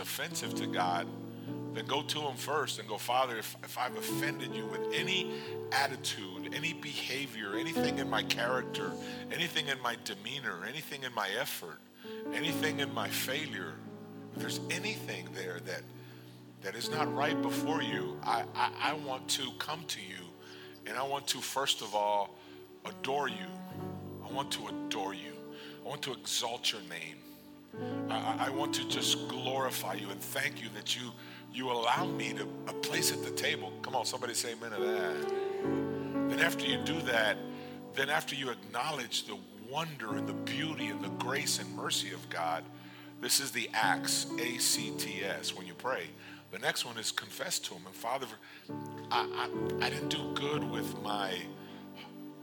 offensive to God, then go to Him first and go, Father, if, if I've offended you with any attitude, any behavior, anything in my character, anything in my demeanor, anything in my effort, anything in my failure, if there's anything there that that is not right before you, I, I, I want to come to you and I want to, first of all, adore you. I want to adore you. I want to exalt your name. I, I want to just glorify you and thank you that you you allow me to a place at the table. Come on, somebody say amen to that. Then after you do that, then after you acknowledge the wonder and the beauty and the grace and mercy of God, this is the acts, A C T S, when you pray. The next one is confess to Him. And Father, I, I, I didn't do good with my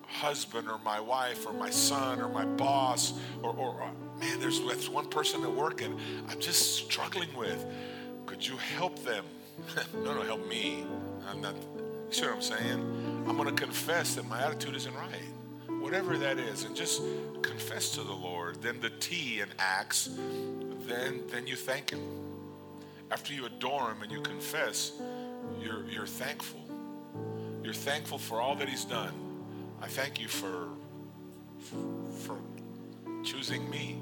husband or my wife or my son or my boss or, or, or man, there's, there's one person at work and I'm just struggling with. Could you help them? no, no, help me. I'm not, you see what I'm saying? I'm going to confess that my attitude isn't right. Whatever that is, and just confess to the Lord. Then the T in Acts, then, then you thank Him. After you adore Him and you confess, you're, you're thankful. You're thankful for all that He's done. I thank you for, for choosing me.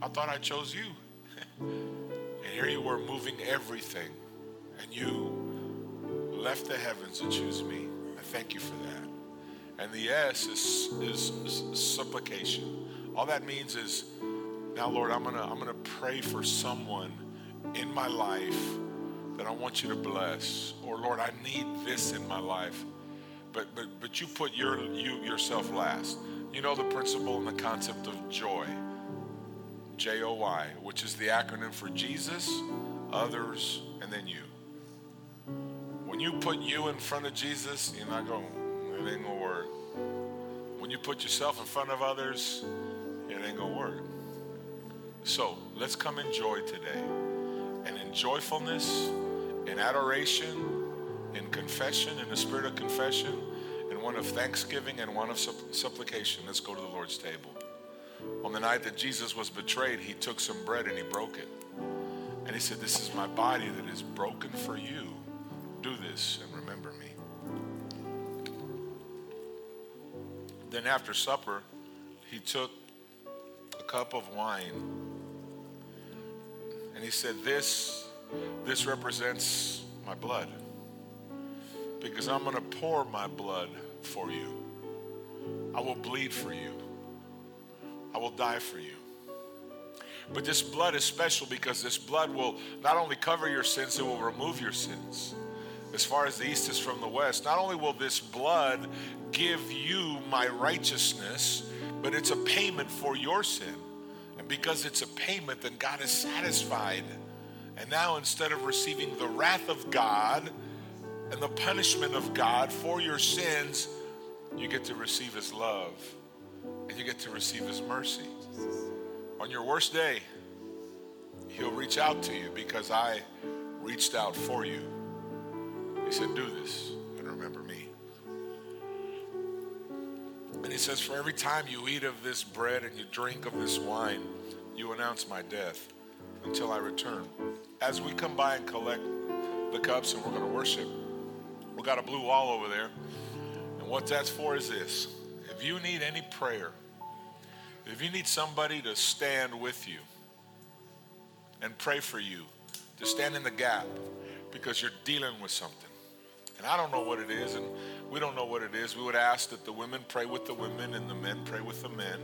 I thought I chose you. and here you were moving everything, and you left the heavens to choose me. I thank you for that. And the S is, is, is supplication. All that means is, now Lord, I'm gonna I'm gonna pray for someone in my life that I want you to bless, or Lord, I need this in my life. But but but you put your you yourself last. You know the principle and the concept of joy. J O Y, which is the acronym for Jesus, others, and then you. When you put you in front of Jesus, you're not going, it ain't gonna work. When you put yourself in front of others, it ain't gonna work. So let's come in joy today. And in joyfulness, in adoration, in confession, in the spirit of confession, in one of thanksgiving and one of supplication, let's go to the Lord's table. On the night that Jesus was betrayed, he took some bread and he broke it. And he said, This is my body that is broken for you. Do this and remember me. Then after supper, he took a cup of wine and he said, This, this represents my blood. Because I'm going to pour my blood for you. I will bleed for you. I will die for you. But this blood is special because this blood will not only cover your sins, it will remove your sins. As far as the east is from the west, not only will this blood give you my righteousness, but it's a payment for your sin. And because it's a payment, then God is satisfied. And now instead of receiving the wrath of God and the punishment of God for your sins, you get to receive his love and you get to receive his mercy. On your worst day, he'll reach out to you because I reached out for you. He said, Do this and remember me. And he says, For every time you eat of this bread and you drink of this wine, you announce my death until I return. As we come by and collect the cups and we're going to worship, we got a blue wall over there. And what that's for is this if you need any prayer, if you need somebody to stand with you and pray for you, to stand in the gap because you're dealing with something. And I don't know what it is, and we don't know what it is. We would ask that the women pray with the women and the men pray with the men.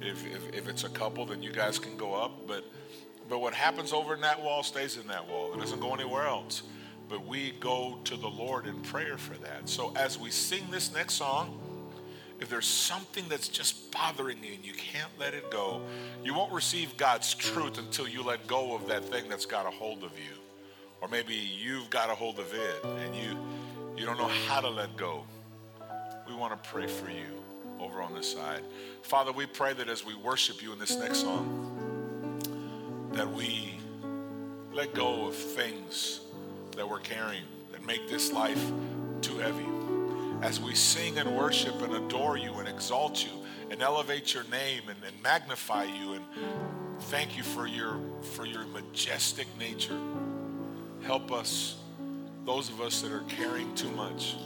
If, if, if it's a couple, then you guys can go up. But, but what happens over in that wall stays in that wall, it doesn't go anywhere else. But we go to the Lord in prayer for that. So as we sing this next song, if there's something that's just bothering you and you can't let it go, you won't receive God's truth until you let go of that thing that's got a hold of you. Or maybe you've got a hold of it and you you don't know how to let go. We want to pray for you over on this side. Father, we pray that as we worship you in this next song, that we let go of things that we're carrying that make this life too heavy as we sing and worship and adore you and exalt you and elevate your name and, and magnify you and Thank you for your for your majestic nature. Help us, those of us that are carrying too much,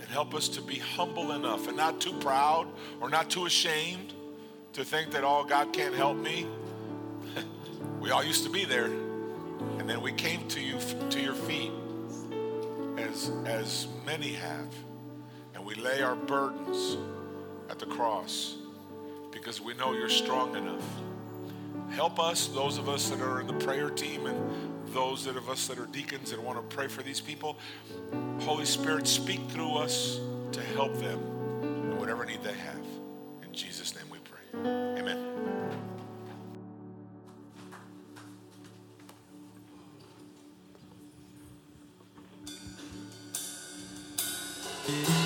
and help us to be humble enough and not too proud or not too ashamed to think that oh God can't help me. we all used to be there, and then we came to you to your feet, as as many have, and we lay our burdens at the cross because we know you're strong enough. Help us, those of us that are in the prayer team and those of us that are deacons and want to pray for these people. Holy Spirit, speak through us to help them in whatever need they have. In Jesus' name we pray. Amen. Yo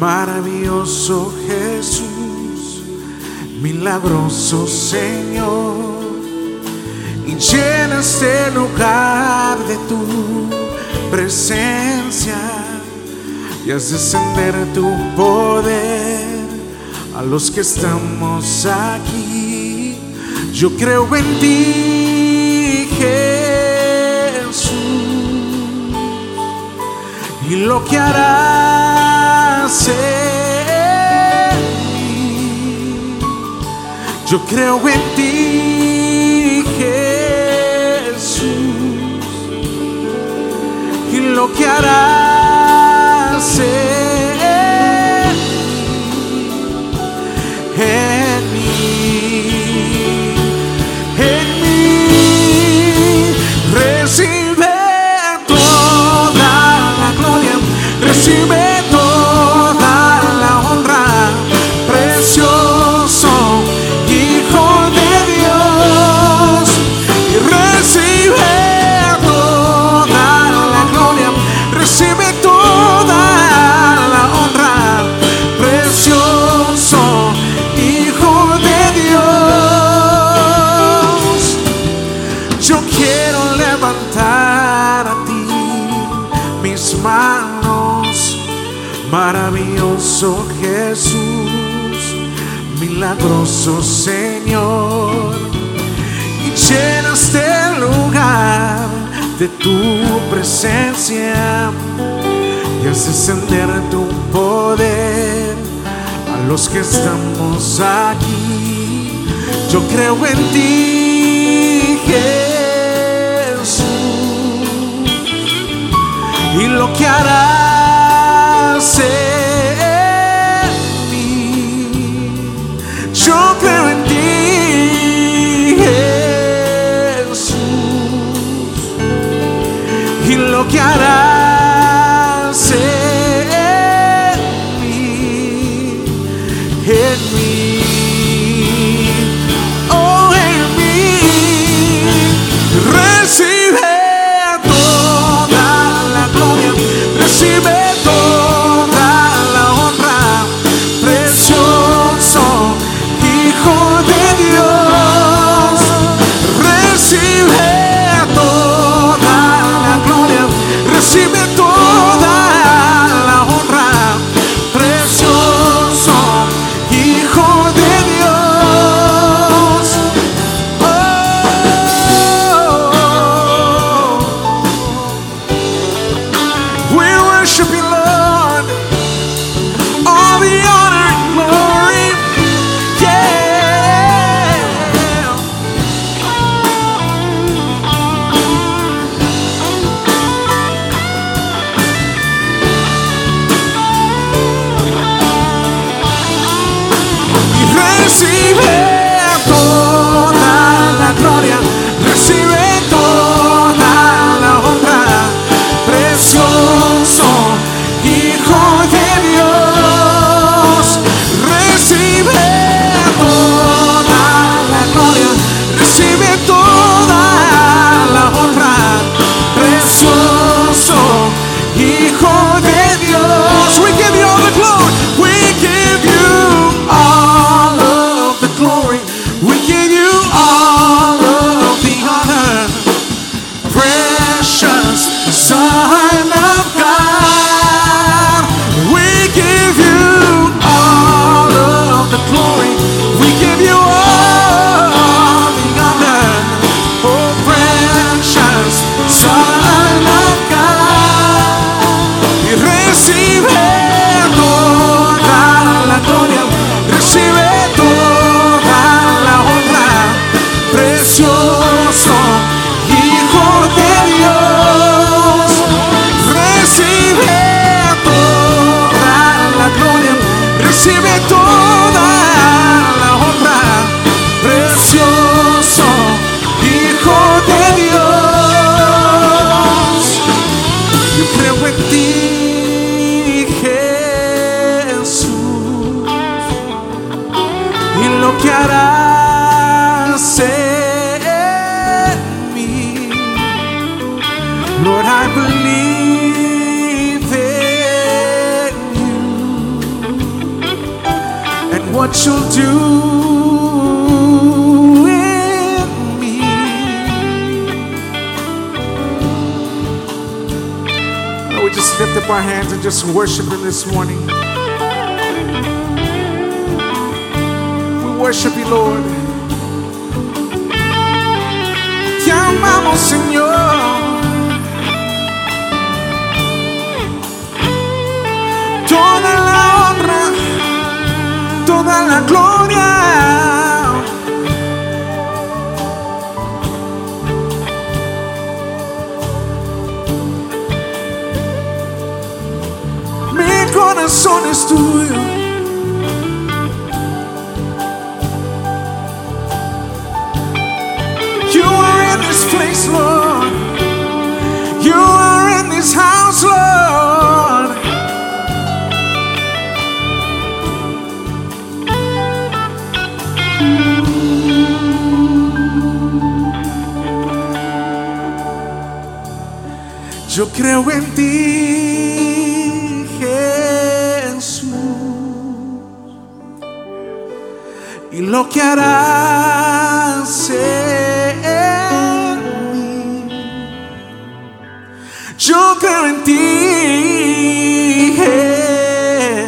maravilloso Jesús, milagroso Señor, y llena este lugar de tu presencia y haz descender tu poder a los que estamos aquí. Yo creo en ti, Jesús, y lo que harás en. Yo creo en ti, Jesús, y lo que harás en presencia y haz descender tu poder a los que estamos aquí. Yo creo en ti, Jesús, y lo que harás Yo creo en ti, Jesús, y lo que harás en. Yo creo en ti, Jesús,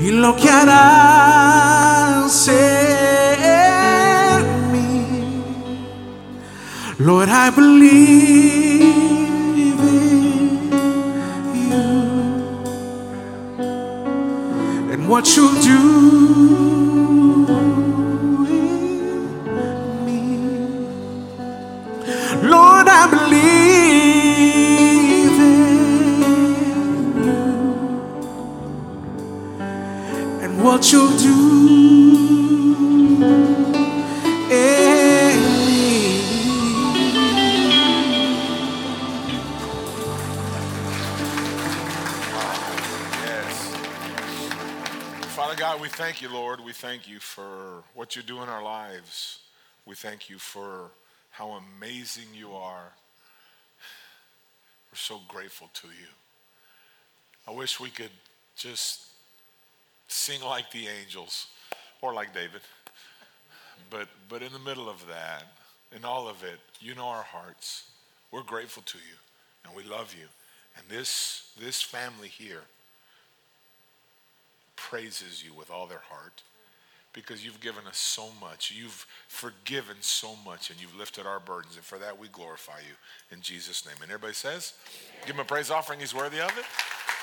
y lo que harás Lord, I believe in you and what you'll do in me. Lord, I believe in you and what you'll do thank you, Lord. We thank you for what you do in our lives. We thank you for how amazing you are. We're so grateful to you. I wish we could just sing like the angels or like David. But but in the middle of that, in all of it, you know our hearts. We're grateful to you and we love you. And this this family here praises you with all their heart because you've given us so much. You've forgiven so much and you've lifted our burdens. And for that, we glorify you in Jesus' name. And everybody says, give him a praise offering. He's worthy of it.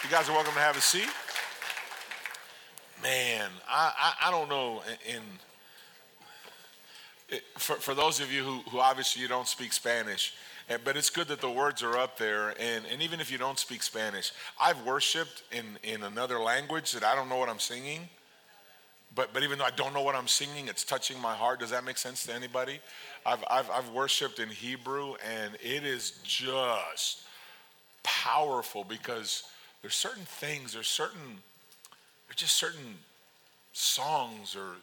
You guys are welcome to have a seat. Man, I, I, I don't know. In, it, for, for those of you who, who obviously you don't speak Spanish, and, but it's good that the words are up there. And, and even if you don't speak Spanish, I've worshiped in, in another language that I don't know what I'm singing. But, but even though I don't know what I'm singing, it's touching my heart. Does that make sense to anybody? I've, I've, I've worshiped in Hebrew, and it is just powerful because there's certain things, there's certain, there's just certain songs or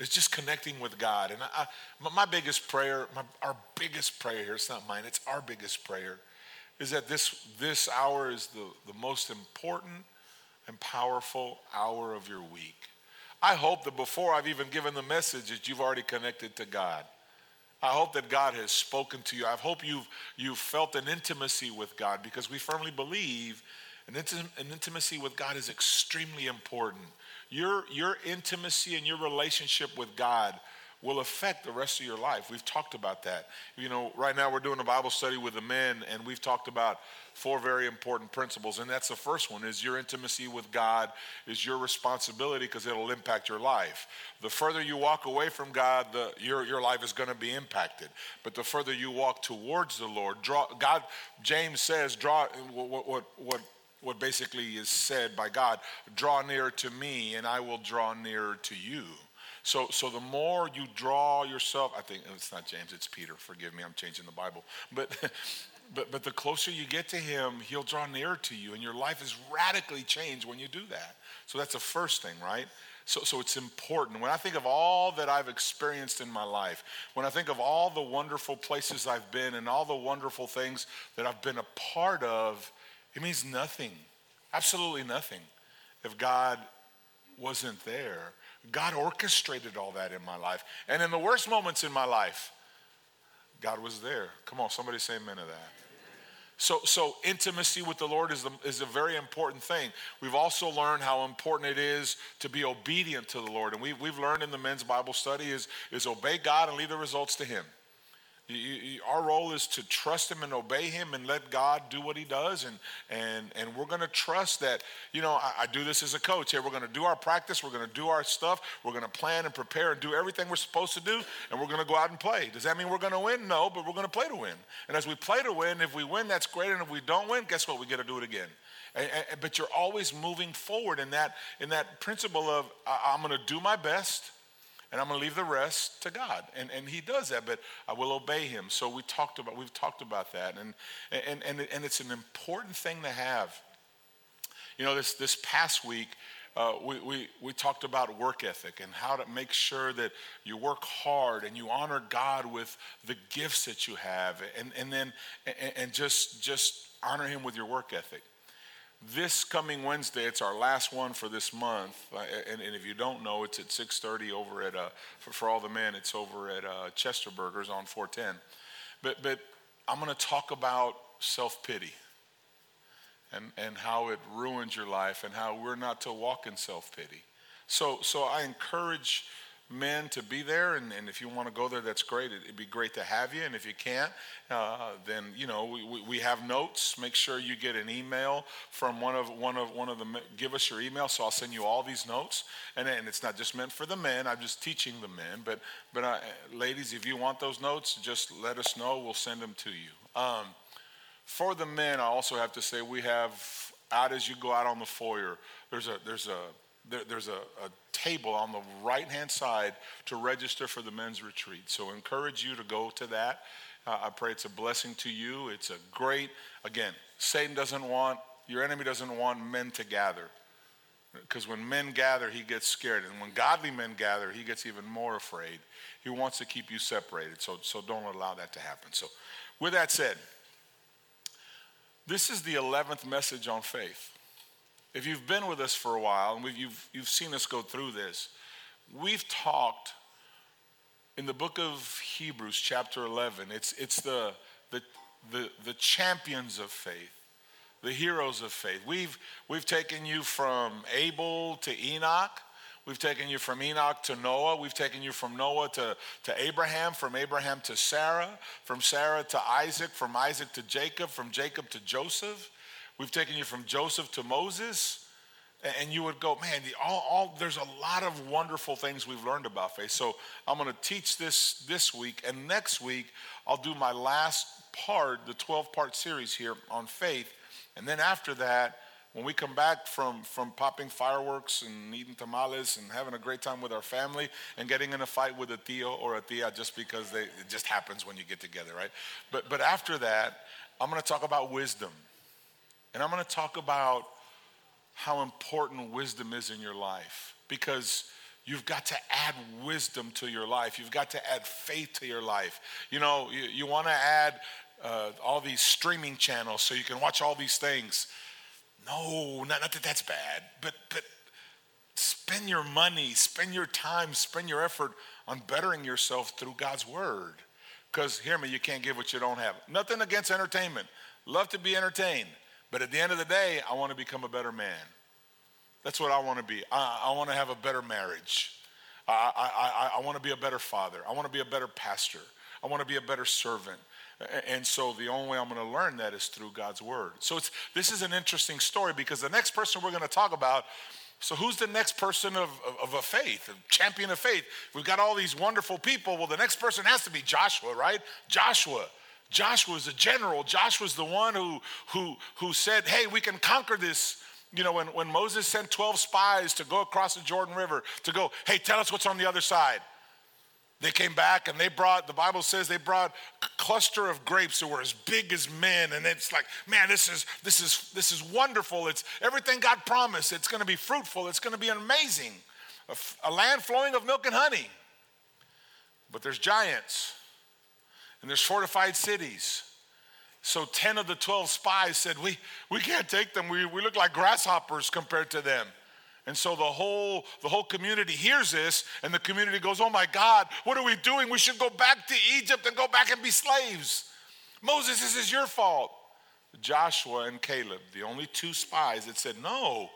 it's just connecting with God. And I, I, my- biggest prayer, my, our biggest prayer here, it's not mine, it's our biggest prayer, is that this, this hour is the, the most important and powerful hour of your week. I hope that before I've even given the message that you've already connected to God. I hope that God has spoken to you. I hope you've, you've felt an intimacy with God because we firmly believe an, intim- an intimacy with God is extremely important. Your, your intimacy and your relationship with God will affect the rest of your life. We've talked about that. You know, right now we're doing a Bible study with the men, and we've talked about four very important principles. And that's the first one is your intimacy with God is your responsibility because it'll impact your life. The further you walk away from God, the, your, your life is going to be impacted. But the further you walk towards the Lord, draw God, James says, draw what, what, what what basically is said by God draw near to me and I will draw nearer to you. So, so the more you draw yourself, I think it's not James, it's Peter. Forgive me, I'm changing the Bible. But, but, but the closer you get to him, he'll draw nearer to you, and your life is radically changed when you do that. So that's the first thing, right? So, so it's important. When I think of all that I've experienced in my life, when I think of all the wonderful places I've been and all the wonderful things that I've been a part of, it means nothing, absolutely nothing, if God wasn't there. God orchestrated all that in my life. And in the worst moments in my life, God was there. Come on, somebody say amen to that. So, so intimacy with the Lord is, the, is a very important thing. We've also learned how important it is to be obedient to the Lord. And we, we've learned in the men's Bible study is, is obey God and leave the results to Him. You, you, our role is to trust him and obey him and let God do what he does. And, and, and we're going to trust that, you know, I, I, do this as a coach. Here, we're going to do our practice, we're going to do our stuff, we're going to plan and prepare and do everything we're supposed to do, and we're going to go out and play. Does that mean we're going to win? No, but we're going to play to win. And as we play to win, if we win, that's great. And if we don't win, guess what? We get to do it again. And, and, but you're always moving forward in that, in that principle of, I, I'm going to do my best and I'm going to leave the rest to God. And, and he does that, but I will obey him. So we talked about, we've talked about that. And, and, and, and it's an important thing to have. You know, this, this past week, uh, we, we, we talked about work ethic and how to make sure that you work hard and you honor God with the gifts that you have and, and then and, and just, just honor him with your work ethic this coming Wednesday, it's our last one for this month. Uh, and, and, if you don't know, it's at 6:30 over at uh, for, for, all the men. It's over at uh, Chester Burgers on 410. But but I'm going to talk about self pity and and how it ruins your life and how we're not to walk in self pity. So so I encourage men to be there. And, and if you want to go there, that's great. It, would be great to have you. And if you can't, uh, then you know we, we have notes. Make sure you get an email from one of one of one of the. Give us your email, so I'll send you all these notes. And, and it's not just meant for the men. I'm just teaching the men. But but ladies, if you want those notes, just let us know. We'll send them to you. Um, for the men, I also have to say we have out as you go out on the foyer. There's a there's a there, there's a, a, table on the right hand side to register for the men's retreat. So I encourage you to go to that. Uh, I pray it's a blessing to you. It's a great, again, Satan doesn't want, your enemy doesn't want men to gather. Because when men gather, he gets scared. And when godly men gather, he gets even more afraid. He wants to keep you separated. So, so don't allow that to happen. So, with that said, this is the 11th message on faith. If you've been with us for a while and you've, you've seen us go through this, we've talked in the book of Hebrews, chapter 11. It's, it's the, the, the, the champions of faith, the heroes of faith. We've, we've taken you from Abel to Enoch. We've taken you from Enoch to Noah. We've taken you from Noah to, to Abraham, from Abraham to Sarah, from Sarah to Isaac, from Isaac to Jacob, from Jacob to Joseph. We've taken you from Joseph to Moses. And you would go, man, the, all, all, there's a lot of wonderful things we've learned about faith. So I'm going to teach this this week. And next week, I'll do my last part, the 12 part series here on faith. And then after that, when we come back from, from popping fireworks and eating tamales and having a great time with our family and getting in a fight with a tío or a tía just because they, it just happens when you get together, right? But, but after that, I'm going to talk about wisdom. And I'm going to talk about how important wisdom is in your life because you've got to add wisdom to your life. You've got to add faith to your life. You know, you, you want to add uh, all these streaming channels so you can watch all these things. No, not, not that that's bad, but, but spend your money, spend your time, spend your effort on bettering yourself through God's word. Because, hear me, you can't give what you don't have. Nothing against entertainment. Love to be entertained. But at the end of the day, I want to become a better man. That's what I want to be. I, I want to have a better marriage. I, I, I, want to be a better father. I want to be a better pastor. I want to be a better servant. And so the only way I'm going to learn that is through God's word. So it's, this is an interesting story because the next person we're going to talk about so, who's the next person of, of, of, a faith, a champion of faith? We've got all these wonderful people. Well, the next person has to be Joshua, right? Joshua. Joshua was a general. Joshua Joshua's the one who, who, who said, hey, we can conquer this. You know, when, when Moses sent 12 spies to go across the Jordan River to go, hey, tell us what's on the other side. They came back and they brought, the Bible says they brought a cluster of grapes that were as big as men. And it's like, man, this is this is this is wonderful. It's everything God promised. It's going to be fruitful. It's going to be amazing. A, a land flowing of milk and honey. But there's giants and there's fortified cities. So 10 of the 12 spies said, We, we can't take them. We, we look like grasshoppers compared to them. And so the whole, the whole community hears this, and the community goes, Oh my God, what are we doing? We should go back to Egypt and go back and be slaves. Moses, this is your fault. Joshua and Caleb, the only two spies that said, No,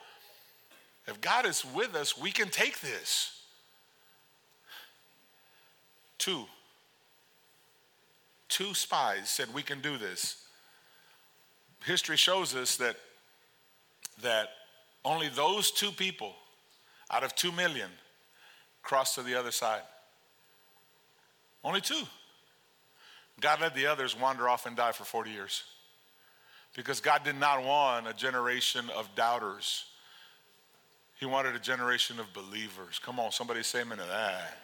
if God is with us, we can take this. Two. Two spies said, We can do this. History shows us that, that only those two people out of two million crossed to the other side. Only two. God let the others wander off and die for 40 years because God did not want a generation of doubters. He wanted a generation of believers. Come on, somebody say amen to that.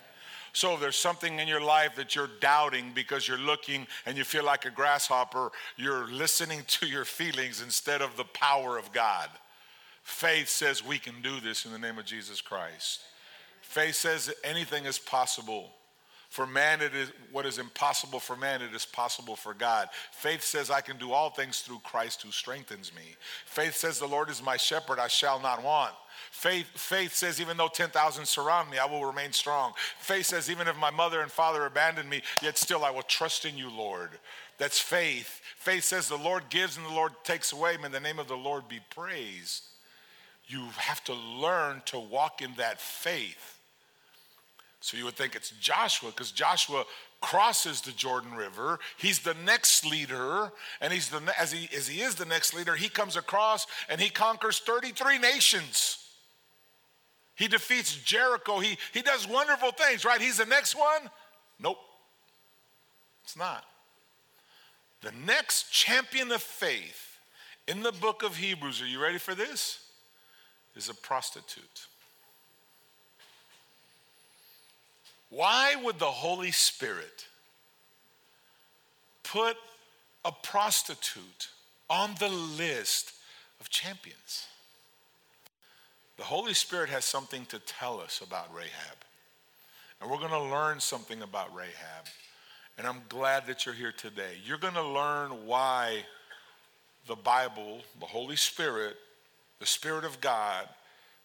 So if there's something in your life that you're doubting because you're looking and you feel like a grasshopper, you're listening to your feelings instead of the power of God. Faith says we can do this in the name of Jesus Christ. Faith says that anything is possible. For man, it is what is impossible for man, it is possible for God. Faith says, I can do all things through Christ who strengthens me. Faith says, The Lord is my shepherd, I shall not want. Faith, faith says, even though 10,000 surround me, I will remain strong. Faith says, even if my mother and father abandon me, yet still I will trust in you, Lord. That's faith. Faith says, The Lord gives and the Lord takes away. May the name of the Lord be praised you have to learn to walk in that faith. So you would think it's Joshua, because Joshua crosses the Jordan River. He's the next leader, and he's the as he as he is the next leader, he comes across and he conquers 33 nations. He defeats Jericho. He he does wonderful things, right? He's the next one? Nope. It's not. The next champion of faith in the book of Hebrews, are you ready for this? is a prostitute. Why would the Holy Spirit put a prostitute on the list of champions? The Holy Spirit has something to tell us about Rahab. And we're going to learn something about Rahab. And I'm glad that you're here today. You're going to learn why the Bible, the Holy Spirit, the Spirit of God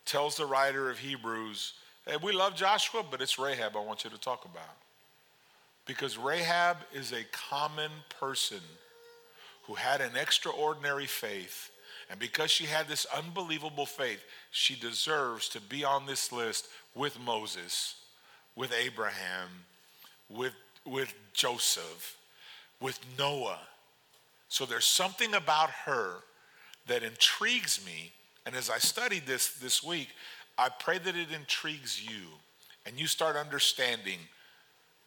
tells the writer of Hebrews, hey, we love Joshua, but it's Rahab I want you to talk about. Because Rahab is a common person who had an extraordinary faith. And because she had this unbelievable faith, she deserves to be on this list with Moses, with Abraham, with, with Joseph, with Noah. So there's something about her that intrigues me and as I studied this this week, I pray that it intrigues you and you start understanding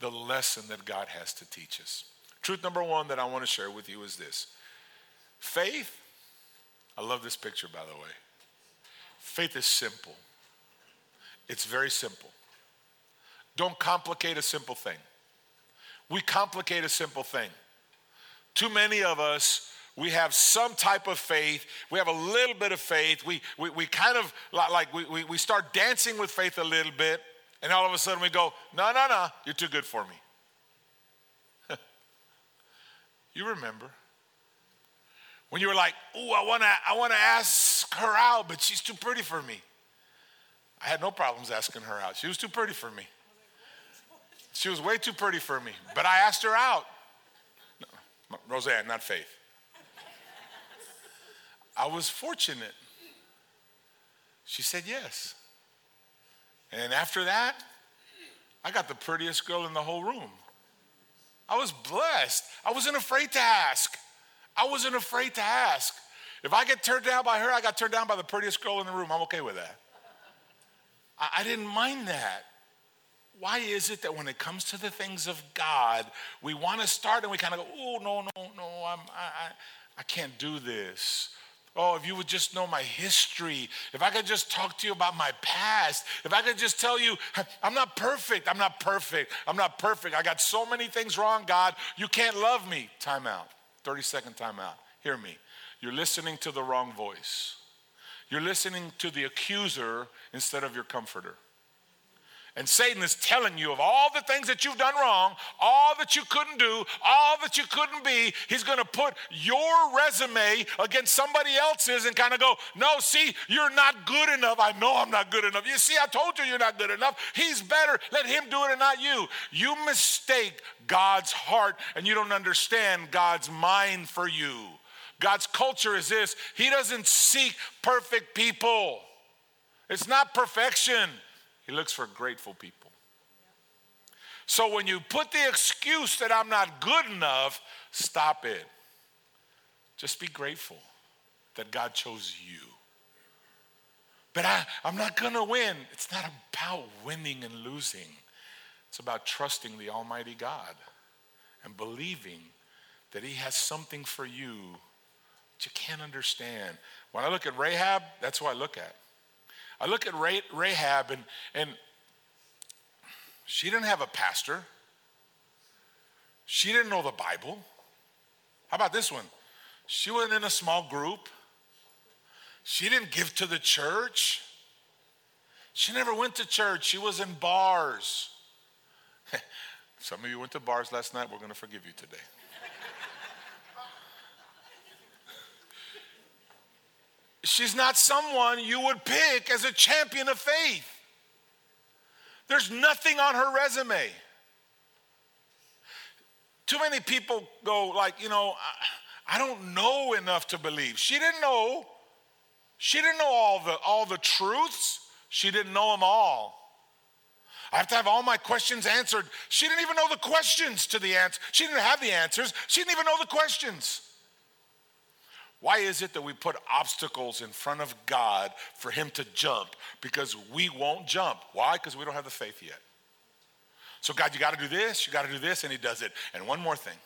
the lesson that God has to teach us. Truth number one that I want to share with you is this faith. I love this picture, by the way. Faith is simple, it's very simple. Don't complicate a simple thing. We complicate a simple thing. Too many of us we have some type of faith. We have a little bit of faith. We, we, we kind of like, we, we, we start dancing with faith a little bit, and all of a sudden we go, no, no, no, you're too good for me. you remember when you were like, "Ooh, I wanna, I wanna ask her out, but she's too pretty for me. I had no problems asking her out. She was too pretty for me. She was way too pretty for me, but I asked her out. No, Roseanne, not Faith. I was fortunate. She said yes. And after that, I got the prettiest girl in the whole room. I was blessed. I wasn't afraid to ask. I wasn't afraid to ask. If I get turned down by her, I got turned down by the prettiest girl in the room. I'm okay with that. I, I didn't mind that. Why is it that when it comes to the things of God, we want to start and we kind of go, oh, no, no, no, I'm, I, I, I can't do this. Oh, if you would just know my history, if I could just talk to you about my past, if I could just tell you, I'm not perfect, I'm not perfect, I'm not perfect. I got so many things wrong, God, you can't love me. Time out. 30 second time out. Hear me. You're listening to the wrong voice. You're listening to the accuser instead of your comforter. And Satan is telling you of all the things that you've done wrong, all that you couldn't do, all that you couldn't be. He's going to put your resume against somebody else's and kind of go, No, see, you're not good enough. I know I'm not good enough. You see, I told you you're not good enough. He's better. Let him do it and not you. You mistake God's heart and you don't understand God's mind for you. God's culture is this He doesn't seek perfect people, it's not perfection. He looks for grateful people. So when you put the excuse that I'm not good enough, stop it. Just be grateful that God chose you. But I, I'm not gonna win. It's not about winning and losing, it's about trusting the Almighty God and believing that He has something for you that you can't understand. When I look at Rahab, that's who I look at. I look at Rahab, and, and she didn't have a pastor. She didn't know the Bible. How about this one? She wasn't in a small group. She didn't give to the church. She never went to church. She was in bars. Some of you went to bars last night. We're going to forgive you today. She's not someone you would pick as a champion of faith. There's nothing on her resume. Too many people go, like, you know, I, don't know enough to believe. She didn't know. She didn't know all the, all the truths, she didn't know them all. I have to have all my questions answered. She didn't even know the questions to the answer. She didn't have the answers. She didn't even know the questions. Why is it that we put obstacles in front of God for Him to jump? Because we won't jump. Why? Because we don't have the faith yet. So, God, you got to do this, you got to do this, and He does it. And one more thing.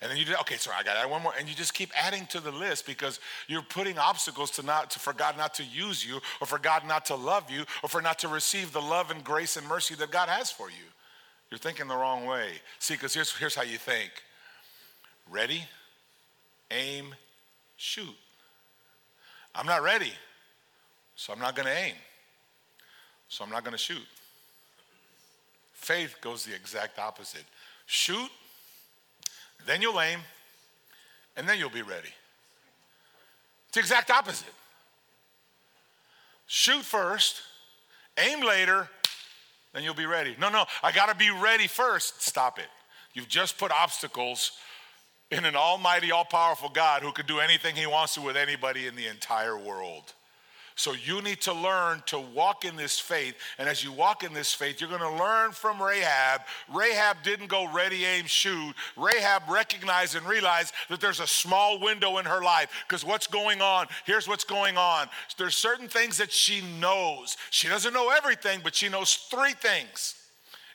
And then you do, okay, sorry, I got one more. And you just keep adding to the list because you're putting obstacles to not, to, for God not to use you, or for God not to love you, or for not to receive the love and grace and mercy that God has for you. You're thinking the wrong way. See, because here's, here's how you think ready, aim, shoot. I'm not ready, so I'm not going to aim. So I'm not going to shoot. Faith goes the exact opposite. Shoot, then you'll aim, and then you'll be ready. It's the exact opposite. Shoot first, aim later, then you'll be ready. No, no, I got to be ready first. Stop it. You've just put obstacles in an almighty, all powerful God who can do anything he wants to with anybody in the entire world. So you need to learn to walk in this faith. And as you walk in this faith, you're going to learn from Rahab. Rahab didn't go ready, aim, shoot. Rahab recognized and realized that there's a small window in her life because what's going on? Here's what's going on. There's certain things that she knows. She doesn't know everything, but she knows three things.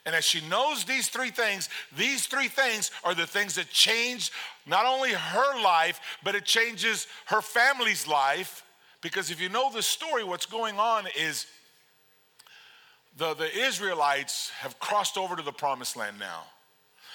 And as she knows these three things, these three things are the things that change not only her life, but it changes her family's life. Because if you know the story, what's going on is the, the Israelites have crossed over to the promised land now.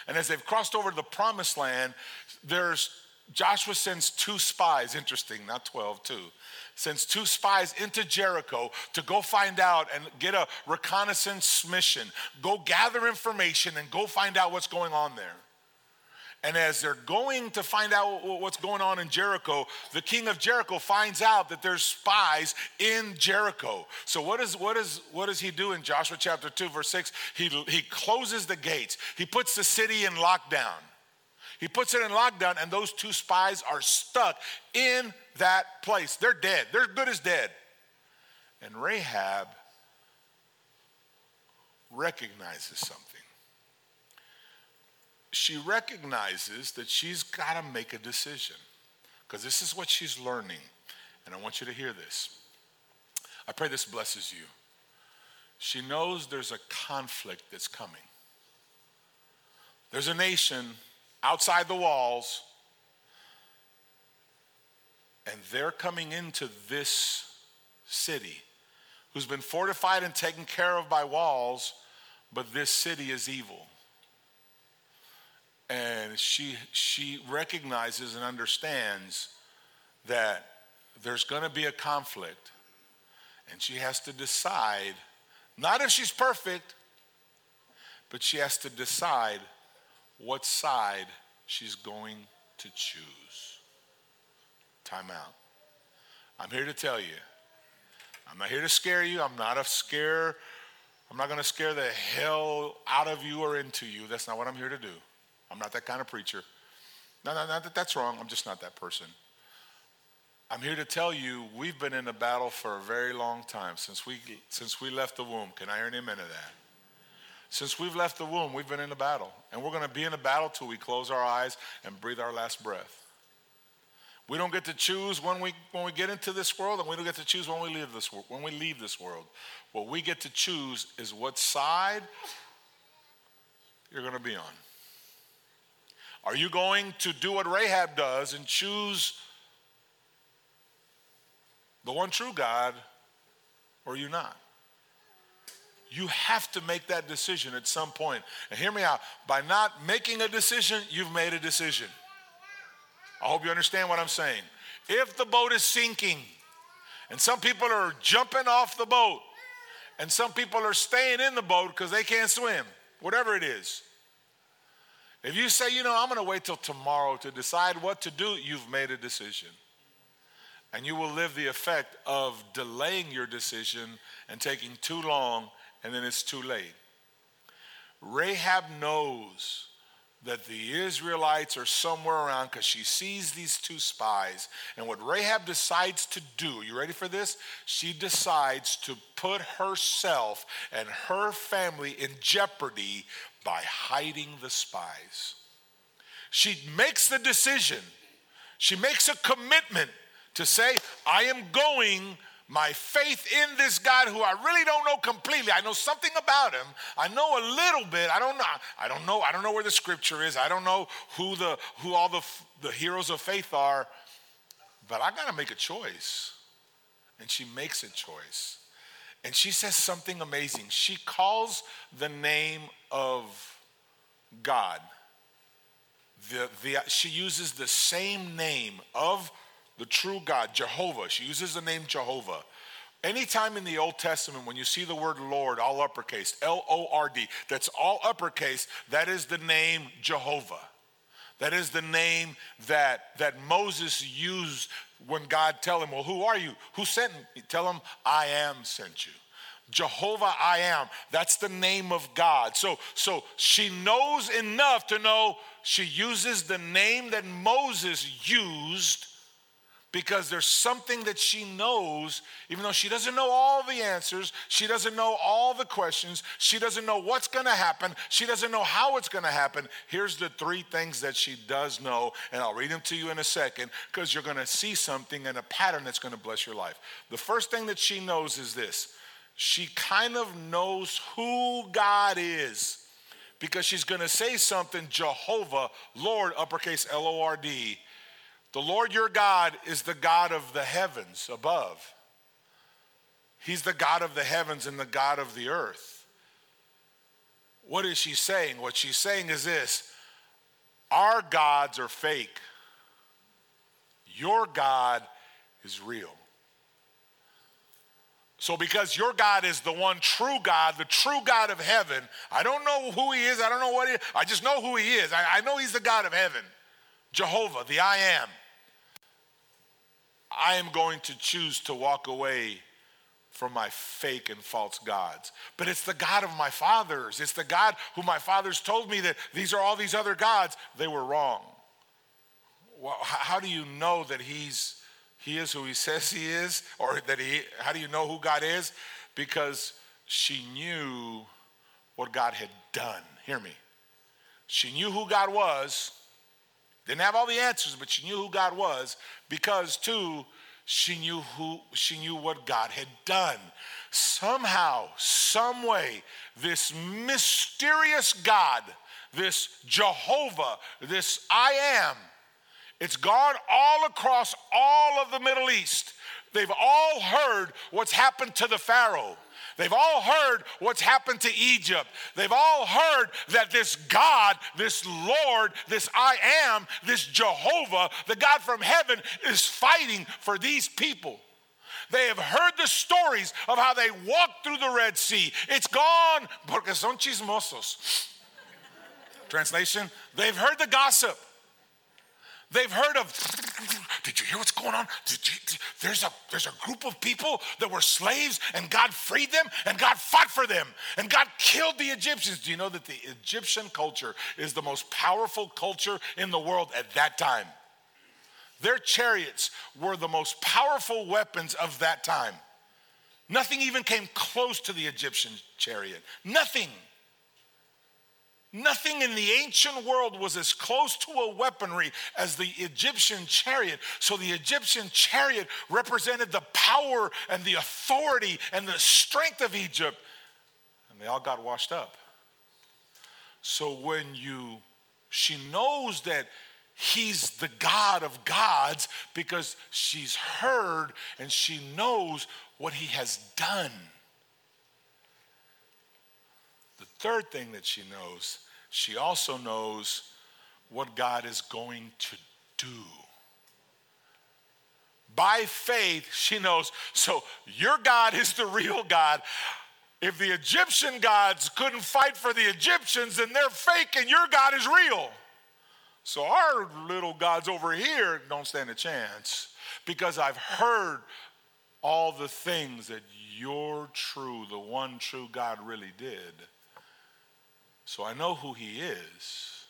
And as they've crossed over to the promised land, there's Joshua sends two spies, interesting, not 12, two sends two spies into Jericho to go find out and get a reconnaissance mission, go gather information and go find out what's going on there. And as they're going to find out what's going on in Jericho, the king of Jericho finds out that there's spies in Jericho. So what is what is what does he do in Joshua chapter 2 verse 6? He he closes the gates. He puts the city in lockdown. He puts it in lockdown and those two spies are stuck in that place. They're dead. They're good as dead. And Rahab recognizes something she recognizes that she's got to make a decision because this is what she's learning. And I want you to hear this. I pray this blesses you. She knows there's a conflict that's coming. There's a nation outside the walls, and they're coming into this city who's been fortified and taken care of by walls, but this city is evil. And she she recognizes and understands that there's going to be a conflict. And she has to decide not if she's perfect but she has to decide what side she's going to choose time out i'm here to tell you i'm not here to scare you i'm not a scare i'm not going to scare the hell out of you or into you that's not what i'm here to do I'm not that kind of preacher. No, no, not that that's wrong. I'm just not that person. I'm here to tell you we've been in a battle for a very long time since we since we left the womb. Can I hear an amen to that? Since we've left the womb, we've been in a battle. And we're going to be in a battle till we close our eyes and breathe our last breath. We don't get to choose when we when we get into this world, and we don't get to choose when we leave this when we leave this world. What we get to choose is what side you're going to be on. Are you going to do what Rahab does and choose the one true God, or are you not? You have to make that decision at some point. And hear me out. By not making a decision, you've made a decision. I hope you understand what I'm saying. If the boat is sinking, and some people are jumping off the boat, and some people are staying in the boat because they can't swim, whatever it is. If you say, you know, I'm going to wait till tomorrow to decide what to do, you've made a decision. And you will live the effect of delaying your decision and taking too long, and then it's too late. Rahab knows that the Israelites are somewhere around because she sees these two spies. And what Rahab decides to do, you ready for this? She decides to put herself and her family in jeopardy by hiding the spies. She makes the decision, she makes a commitment to say, I am going my faith in this God who I really don't know completely. I know something about him. I know a little bit. I don't know. I don't know. I don't know where the scripture is. I don't know who the who all the the heroes of faith are. But I got to make a choice. And she makes a choice. And she says something amazing. She calls the name of God. The, the, she uses the same name of the true God, Jehovah. She uses the name Jehovah. Anytime in the Old Testament, when you see the word Lord, all uppercase, L O R D, that's all uppercase, that is the name Jehovah. That is the name that, that Moses used when God tell him, well, who are you? Who sent me? Tell him, I am sent you. Jehovah I am. That's the name of God. So, so she knows enough to know she uses the name that Moses used because there's something that she knows, even though she doesn't know all the answers, she doesn't know all the questions, she doesn't know what's gonna happen, she doesn't know how it's gonna happen. Here's the three things that she does know, and I'll read them to you in a second because you're gonna see something and a pattern that's gonna bless your life. The first thing that she knows is this she kind of knows who God is because she's gonna say something Jehovah, Lord, uppercase L O R D the Lord your God is the God of the heavens above. He's the God of the heavens and the God of the earth. What is she saying? What she's saying is this our gods are fake, your God is real. So, because your God is the one true God, the true God of heaven, I don't know who he is. I don't know what he is. I just know who he is. I, I know he's the God of heaven, Jehovah, the I am. I am going to choose to walk away from my fake and false gods. But it's the God of my fathers. It's the God who my fathers told me that these are all these other gods. They were wrong. Well, how do you know that he's he is who he says he is or that he how do you know who God is? Because she knew what God had done. Hear me. She knew who God was. Didn't have all the answers, but she knew who God was because too she knew who she knew what God had done. Somehow, some way, this mysterious God, this Jehovah, this I am, it's gone all across all of the Middle East. They've all heard what's happened to the Pharaoh. They've all heard what's happened to Egypt. They've all heard that this God, this Lord, this I am, this Jehovah, the God from heaven, is fighting for these people. They have heard the stories of how they walked through the Red Sea. It's gone porque son chismosos. Translation, they've heard the gossip. They've heard of, did you hear what's going on? You, there's, a, there's a group of people that were slaves and God freed them and God fought for them and God killed the Egyptians. Do you know that the Egyptian culture is the most powerful culture in the world at that time? Their chariots were the most powerful weapons of that time. Nothing even came close to the Egyptian chariot. Nothing. Nothing in the ancient world was as close to a weaponry as the Egyptian chariot. So the Egyptian chariot represented the power and the authority and the strength of Egypt. And they all got washed up. So when you, she knows that he's the God of gods because she's heard and she knows what he has done. The third thing that she knows she also knows what God is going to do. By faith, she knows, so your God is the real God. If the Egyptian gods couldn't fight for the Egyptians, then they're fake and your God is real. So our little gods over here don't stand a chance because I've heard all the things that your true, the one true God really did. So I know who he is.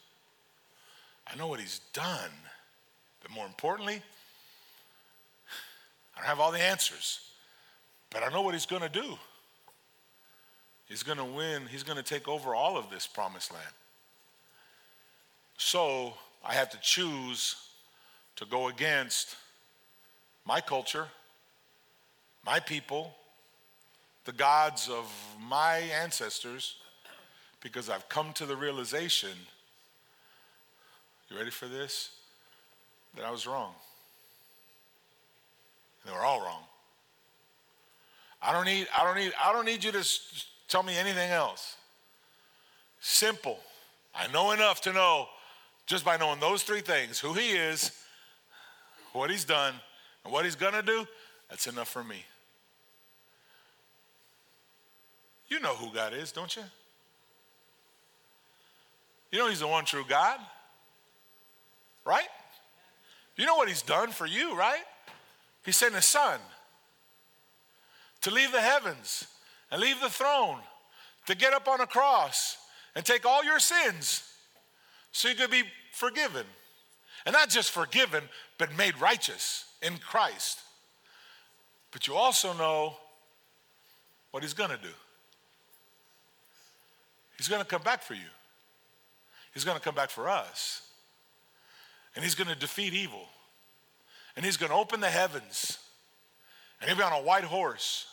I know what he's done. But more importantly, I don't have all the answers, but I know what he's going to do. He's going to win, he's going to take over all of this promised land. So I have to choose to go against my culture, my people, the gods of my ancestors, because I've come to the realization, you ready for this? That I was wrong. They were all wrong. I don't need, I don't need, I don't need you to tell me anything else. Simple. I know enough to know just by knowing those three things who he is, what he's done, and what he's gonna do, that's enough for me. You know who God is, don't you? You know He's the one true God, right? You know what He's done for you, right? He sent His Son to leave the heavens and leave the throne, to get up on a cross and take all your sins so you could be forgiven. And not just forgiven, but made righteous in Christ. But you also know what He's gonna do. He's gonna come back for you. He's going to come back for us. And he's going to defeat evil. And he's going to open the heavens. And he'll be on a white horse.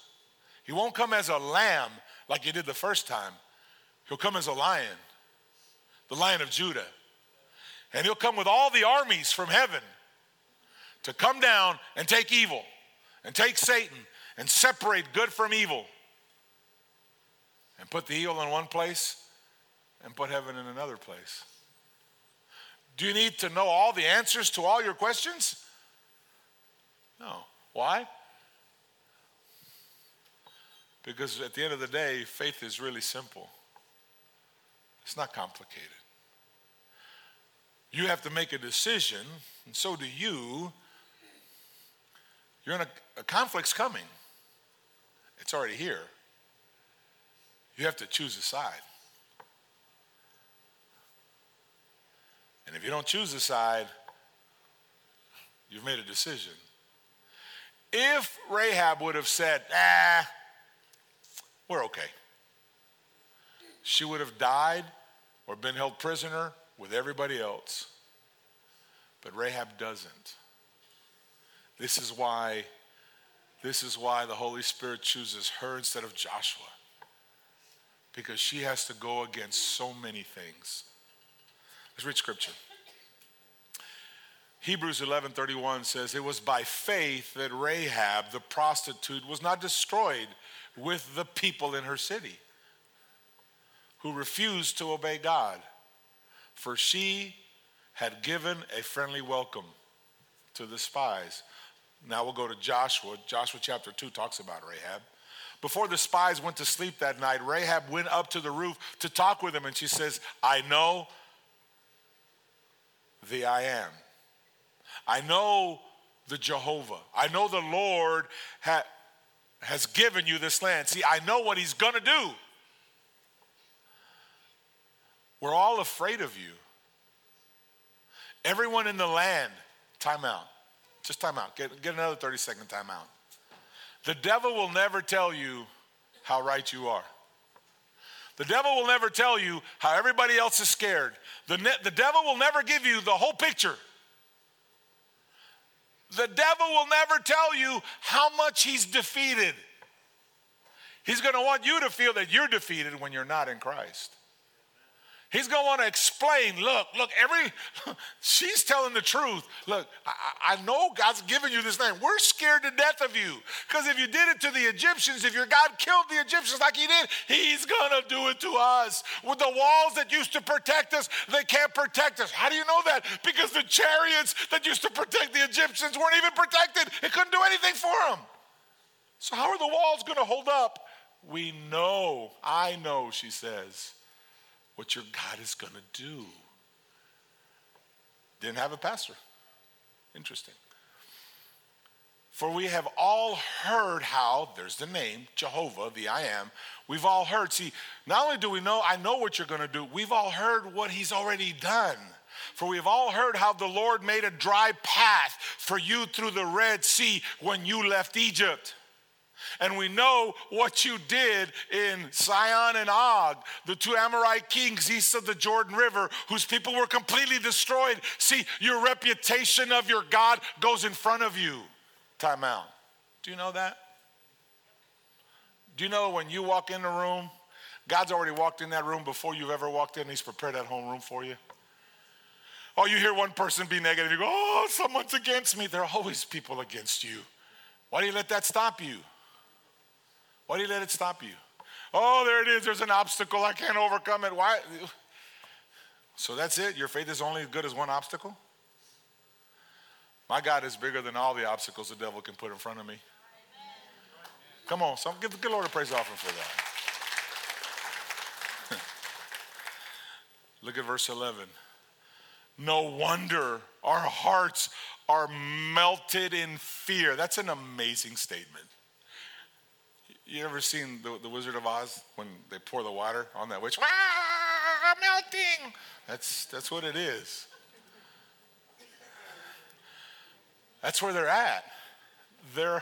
He won't come as a lamb like he did the first time. He'll come as a lion, the lion of Judah. And he'll come with all the armies from heaven to come down and take evil and take Satan and separate good from evil and put the evil in one place and put heaven in another place. Do you need to know all the answers to all your questions? No. Why? Because at the end of the day, faith is really simple, it's not complicated. You have to make a decision, and so do you. You're in a, a conflict's coming. It's already here. You have to choose a side. And if you don't choose a side, you've made a decision. If Rahab would have said, ah, we're okay, she would have died or been held prisoner with everybody else. But Rahab doesn't. This is why this is why the Holy Spirit chooses her instead of Joshua. Because she has to go against so many things. Let's read scripture. Hebrews 11:31 says it was by faith that Rahab the prostitute was not destroyed with the people in her city who refused to obey God for she had given a friendly welcome to the spies. Now we'll go to Joshua. Joshua chapter 2 talks about Rahab. Before the spies went to sleep that night, Rahab went up to the roof to talk with them, and she says, I know the I am. I know the Jehovah. I know the Lord ha- has given you this land. See, I know what he's going to do. We're all afraid of you. Everyone in the land, time out. Just time out. Get, get another 30 second time out. The devil will never tell you how right you are. The devil will never tell you how everybody else is scared. The, ne- the devil will never give you the whole picture. The devil will never tell you how much he's defeated. He's going to want you to feel that you're defeated when you're not in Christ. He's going to want to explain. Look, look, every, she's telling the truth. Look, I, I, know God's given you this name. We're scared to death of you. Because if you did it to the Egyptians, if your God killed the Egyptians like he did, he's going to do it to us. With the walls that used to protect us, they can't protect us. How do you know that? Because the chariots that used to protect the Egyptians weren't even protected. It couldn't do anything for them. So, how are the walls going to hold up? We know, I know, she says what your God is going to do. Didn't have a pastor. Interesting. For we have all heard how, there's the name, Jehovah, the I am. We've all heard. See, not only do we know, I know what you're going to do, we've all heard what he's already done. For we have all heard how the Lord made a dry path for you through the Red Sea when you left Egypt. And we know what you did in Sihon and Og, the two Amorite kings east of the Jordan River, whose people were completely destroyed. See, your reputation of your God goes in front of you. Time out. Do you know that? Do you know when you walk in the room, God's already walked in that room before you've ever walked in, He's prepared that home room for you? Oh, you hear one person be negative, you go, oh, someone's against me. There are always people against you. Why do you let that stop you? Why do you let it stop you? Oh, there it is. There's an obstacle. I can't overcome it. Why? So that's it? Your faith is only as good as one obstacle? My God is bigger than all the obstacles the devil can put in front of me. Come on, some, give the Lord a praise offering for that. Look at verse 11. No wonder our hearts are melted in fear. That's an amazing statement. You ever seen the, the Wizard of Oz when they pour the water on that witch? Ah, melting. That's, that's what it is. That's where they're at. They're,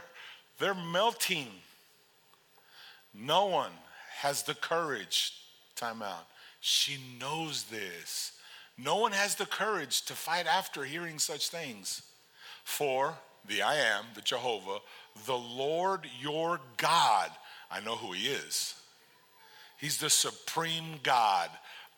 they're melting. No one has the courage, time out. She knows this. No one has the courage to fight after hearing such things. For the I am, the Jehovah, the Lord your God. I know who he is. He's the supreme God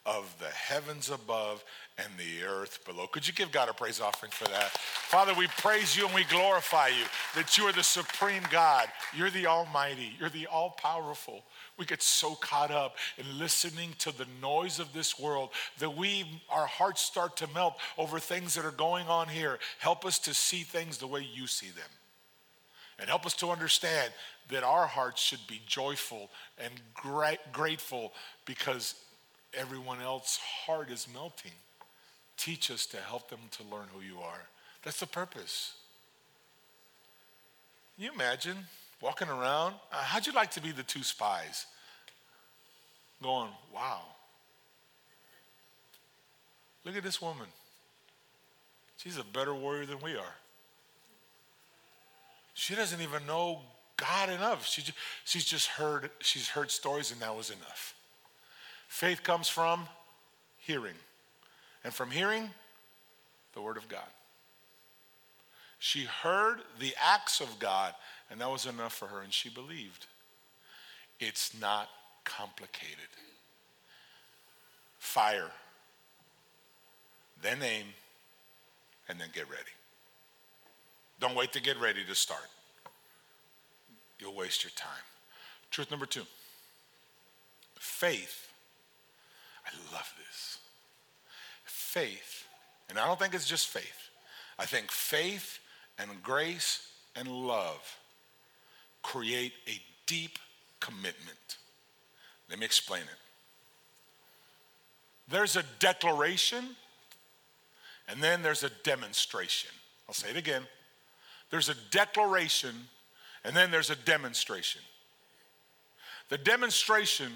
of the heavens above and the earth below. Could you give God a praise offering for that? Father, we praise you and we glorify you that you are the supreme God. You're the Almighty. You're the all powerful. We get so caught up in listening to the noise of this world that we, our hearts start to melt over things that are going on here. Help us to see things the way you see them. And help us to understand that our hearts should be joyful and gra- grateful because everyone else's heart is melting. Teach us to help them to learn who you are. That's the purpose. Can you imagine walking around? Uh, how'd you like to be the two spies? Going, wow. Look at this woman. She's a better warrior than we are. She doesn't even know God enough. She, she's just heard, she's heard stories and that was enough. Faith comes from hearing. And from hearing, the word of God. She heard the acts of God, and that was enough for her, and she believed. It's not complicated. Fire, then aim, and then get ready. Don't wait to get ready to start. You'll waste your time. Truth number two faith. I love this. Faith, and I don't think it's just faith. I think faith and grace and love create a deep commitment. Let me explain it. There's a declaration, and then there's a demonstration. I'll say it again. There's a declaration, and then there's a demonstration. The demonstration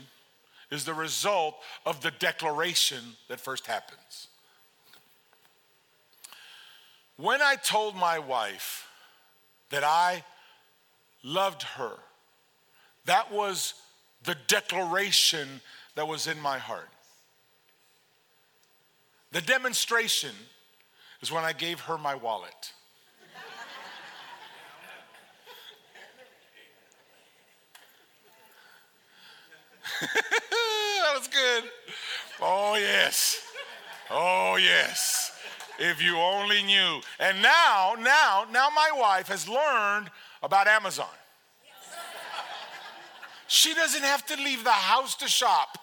is the result of the declaration that first happens. When I told my wife that I loved her, that was the declaration that was in my heart. The demonstration is when I gave her my wallet. that was good. Oh, yes. Oh, yes. If you only knew. And now, now, now my wife has learned about Amazon. She doesn't have to leave the house to shop.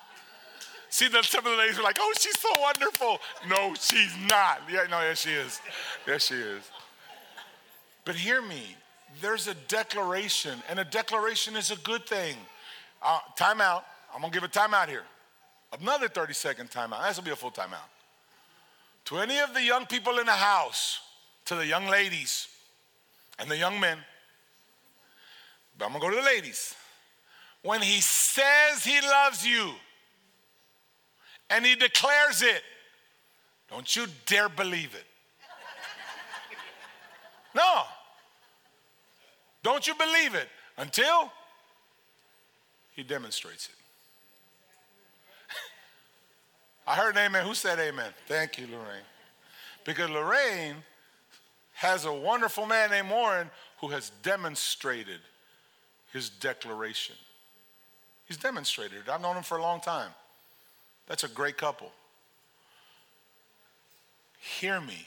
See, the, some of the ladies are like, oh, she's so wonderful. No, she's not. Yeah, no, yes, she is. Yes, she is. But hear me, there's a declaration, and a declaration is a good thing. Uh, time out. I'm gonna give a timeout here. Another 30 second timeout. This will be a full timeout. To any of the young people in the house, to the young ladies and the young men, but I'm gonna go to the ladies. When he says he loves you and he declares it, don't you dare believe it. No. Don't you believe it until he demonstrates it. I heard amen. Who said amen? Thank you, Lorraine. Because Lorraine has a wonderful man named Warren who has demonstrated his declaration. He's demonstrated it. I've known him for a long time. That's a great couple. Hear me.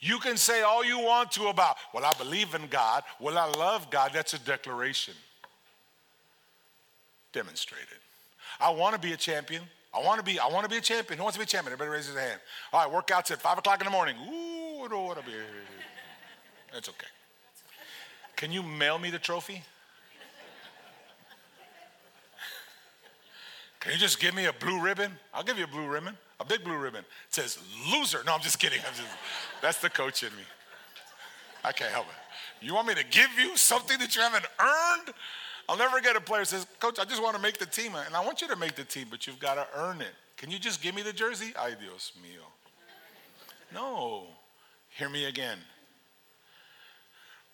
You can say all you want to about, well, I believe in God, well, I love God. That's a declaration. Demonstrated. I want to be a champion. I want to be, I want to be a champion. Who wants to be a champion? Everybody raises their hand. All right, workouts at five o'clock in the morning. Ooh, I don't want to be. That's okay. Can you mail me the trophy? Can you just give me a blue ribbon? I'll give you a blue ribbon, a big blue ribbon. It says loser. No, I'm just kidding. I'm just, that's the coach in me. I can't help it. You want me to give you something that you haven't earned? I'll never get a player says, Coach, I just want to make the team. And I want you to make the team, but you've got to earn it. Can you just give me the jersey? Ay, Dios mío. No. Hear me again.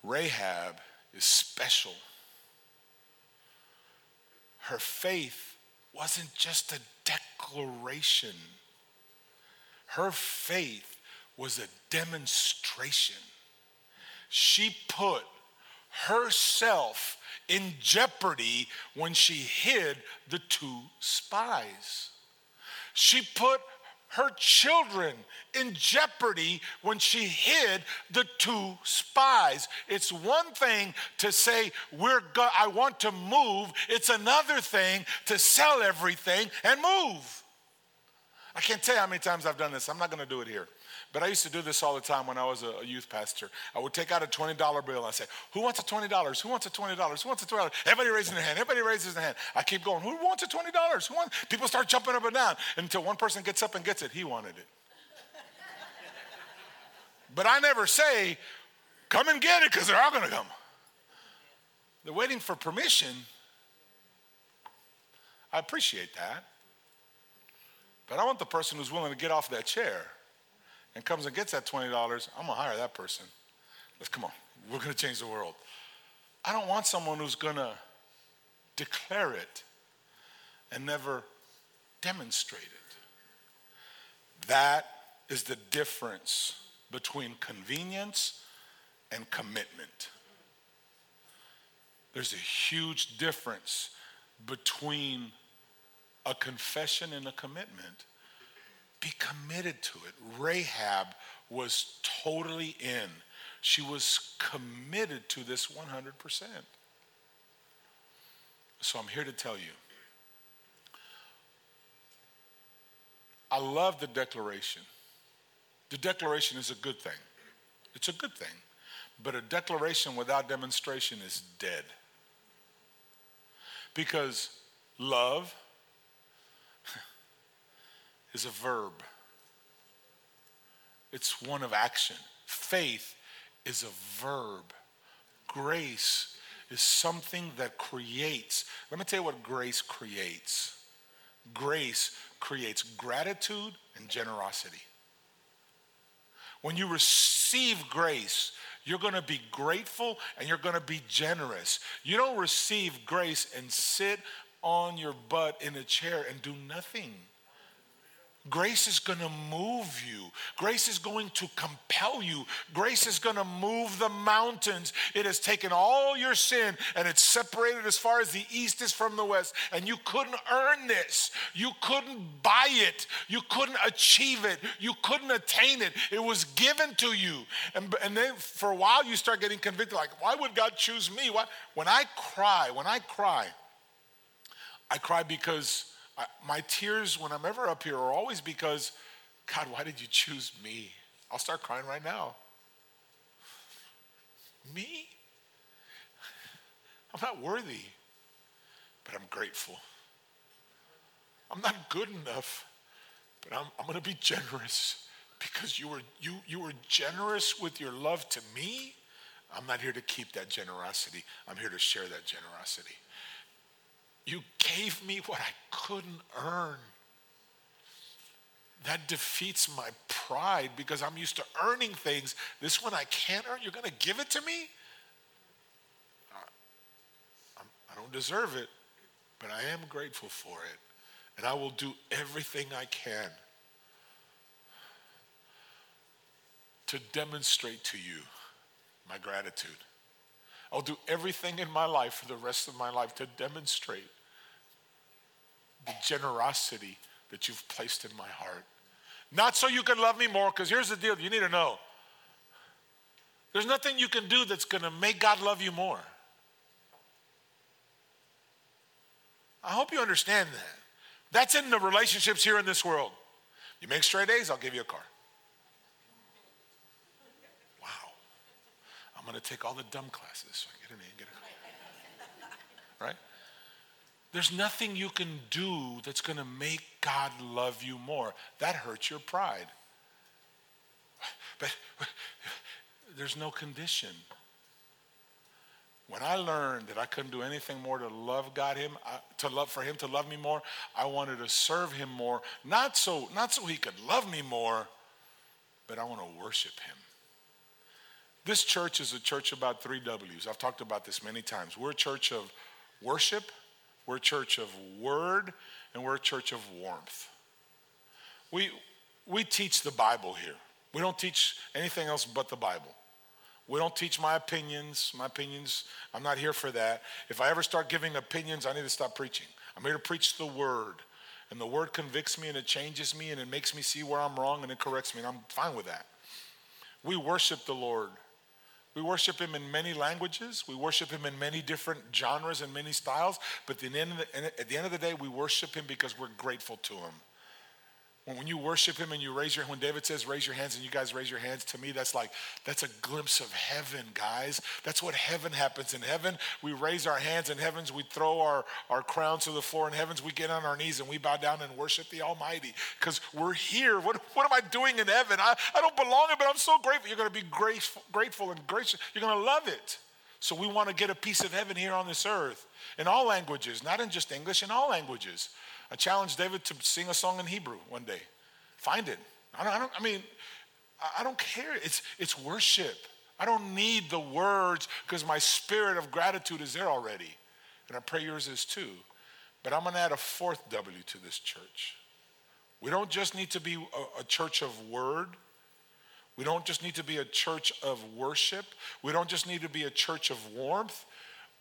Rahab is special. Her faith wasn't just a declaration, her faith was a demonstration. She put herself in jeopardy when she hid the two spies. She put her children in jeopardy when she hid the two spies. It's one thing to say, We're go- I want to move, it's another thing to sell everything and move. I can't tell you how many times I've done this. I'm not going to do it here. But I used to do this all the time when I was a, youth pastor. I would take out a $20 bill and I say, Who wants a $20? Who wants a $20? Who wants a $20? Everybody raising their hand. Everybody raises their hand. I keep going. Who wants a $20? Who wants? People start jumping up and down until one person gets up and gets it. He wanted it. but I never say, Come and get it because they're all going to come. They're waiting for permission. I appreciate that. But I want the person who's willing to get off that chair and comes and gets that $20. I'm going to hire that person. Let's come on. We're going to change the world. I don't want someone who's going to declare it and never demonstrate it. That is the difference between convenience and commitment. There's a huge difference between a confession and a commitment. Be committed to it. Rahab was totally in. She was committed to this 100%. So I'm here to tell you. I love the declaration. The declaration is a good thing. It's a good thing. But a declaration without demonstration is dead. Because love is a verb, it's one of action. Faith is a verb. Grace is something that creates. Let me tell you what grace creates. Grace creates gratitude and generosity. When you receive grace, you're going to be grateful and you're going to be generous. You don't receive grace and sit on your butt in a chair and do nothing. Grace is going to move you. Grace is going to compel you. Grace is going to move the mountains. It has taken all your sin and it's separated as far as the east is from the west. And you couldn't earn this. You couldn't buy it. You couldn't achieve it. You couldn't attain it. It was given to you. And, and then for a while you start getting convicted like, why would God choose me? Why? When I cry, when I cry, I cry because My tears when I'm ever up here are always because, God, why did you choose me? I'll start crying right now. Me? I'm not worthy, but I'm grateful. I'm not good enough, but I'm, I'm going to be generous because you were, you, you were generous with your love to me. I'm not here to keep that generosity, I'm here to share that generosity. You gave me what I couldn't earn. That defeats my pride because I'm used to earning things. This one I can't earn. You're going to give it to me? I don't deserve it, but I am grateful for it. And I will do everything I can to demonstrate to you my gratitude. I'll do everything in my life for the rest of my life to demonstrate the generosity that you've placed in my heart. Not so you can love me more, because here's the deal you need to know there's nothing you can do that's going to make God love you more. I hope you understand that. That's in the relationships here in this world. You make straight A's, I'll give you a car. Wow. I'm going to take all the dumb classes so I can get an A and get a car. Right? There's nothing you can do that's going to make God love you more. That hurts your pride. But there's no condition. When I learned that I couldn't do anything more to love God him to love for him to love me more, I wanted to serve him more, not so not so he could love me more, but I want to worship him. This church is a church about 3 W's. I've talked about this many times. We're a church of worship, we're a church of word and we're a church of warmth. We, we teach the Bible here. We don't teach anything else but the Bible. We don't teach my opinions. My opinions, I'm not here for that. If I ever start giving opinions, I need to stop preaching. I'm here to preach the word. And the word convicts me and it changes me and it makes me see where I'm wrong and it corrects me. And I'm fine with that. We worship the Lord we worship him in many languages. We worship him in many different genres and many styles. But at the, end of the, day, we worship him because we're grateful to him. When, you worship him and you raise your when David says raise your hands and you guys raise your hands, to me that's like that's a glimpse of heaven, guys. That's what heaven happens. In heaven, we raise our hands in heavens, we throw our, our crowns to the floor in heavens, we get on our knees and we bow down and worship the Almighty. Because we're here. What, what am I doing in heaven? I, I don't belong here, but I'm so grateful. You're gonna be grateful, grateful and gracious. You're gonna love it. So we want to get a piece of heaven here on this earth in all languages, not in just English, in all languages. I challenged David to sing a song in Hebrew one day. Find it. I, don't, I, don't, I mean, I don't care. It's, it's worship. I don't need the words because my spirit of gratitude is there already. And I pray yours is too. But I'm going to add a fourth W to this church. We don't just need to be a, a church of word. We don't just need to be a church of worship. We don't just need to be a church of warmth.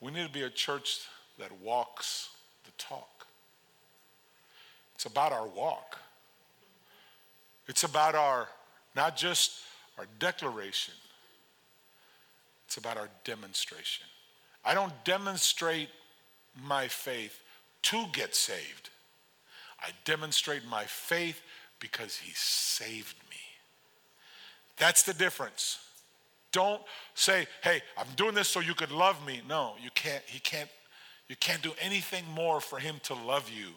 We need to be a church that walks the talk. It's about our walk. It's about our, not just our declaration, it's about our demonstration. I don't demonstrate my faith to get saved. I demonstrate my faith because he saved me. That's the difference. Don't say, "Hey, I'm doing this so you could love me." No, you can't he can't you can't do anything more for him to love you.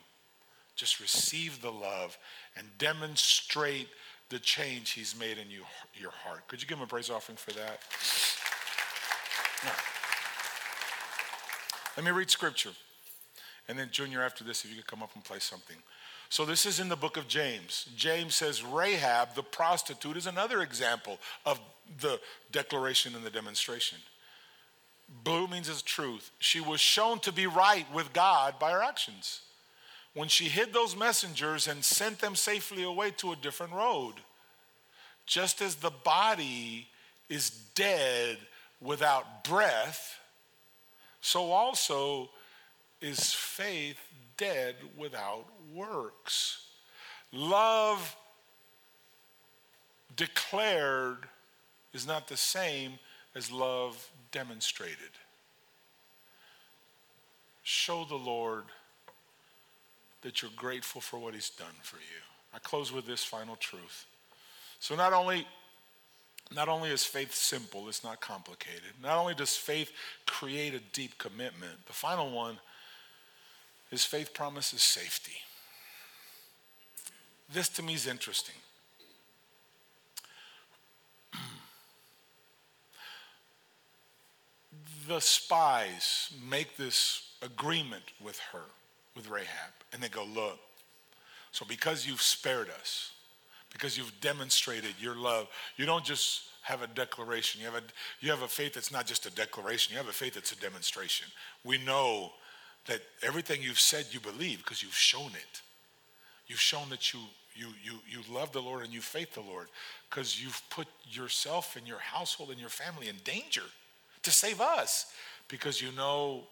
Just receive the love and demonstrate the change he's made in you, your heart. Could you give him a praise offering for that? Let me read scripture. And then, Junior, after this, if you could come up and play something. So, this is in the book of James. James says Rahab, the prostitute, is another example of the declaration and the demonstration. Blue means it's truth. She was shown to be right with God by her actions when she hid those messengers and sent them safely away to a different road. Just as the body is dead without breath, so also is faith dead without works. Love declared is not the same as love demonstrated. Show the Lord that you're grateful for what He's done for you. I close with this final truth. So, not only not only is faith simple, it's not complicated. Not only does faith create a deep commitment, the final one is faith promises safety. This to me is interesting. the spies make this agreement with her with Rahab. And they go, Look, so because you've spared us, because you've demonstrated your love, you don't just have a declaration. You have a, you have a faith that's not just a declaration, you have a faith that's a demonstration. We know that everything you've said you believe because you've shown it. You've shown that you, you, you, you love the Lord and you faith the Lord because you've put yourself and your household and your family in danger to save us because you know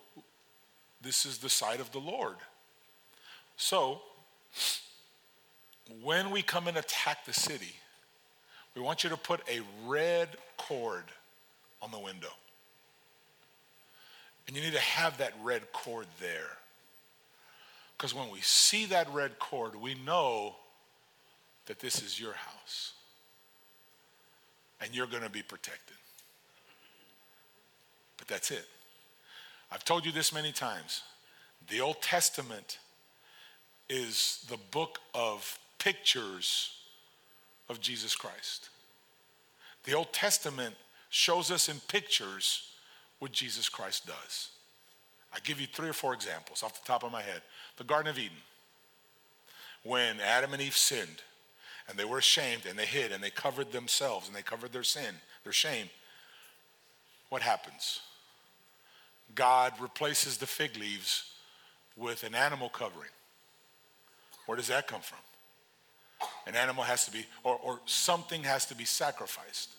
this is the side of the Lord. So, when we come and attack the city, we want you to put a red cord on the window. And you need to have that red cord there. Because when we see that red cord, we know that this is your house. And you're going to be protected. But that's it. I've told you this many times. The Old Testament is the book of pictures of Jesus Christ. The Old Testament shows us in pictures what Jesus Christ does. I give you three or four examples off the top of my head. The Garden of Eden, when Adam and Eve sinned and they were ashamed and they hid and they covered themselves and they covered their sin, their shame, what happens? God replaces the fig leaves with an animal covering. Where does that come from? An animal has to be, or, or something has to be sacrificed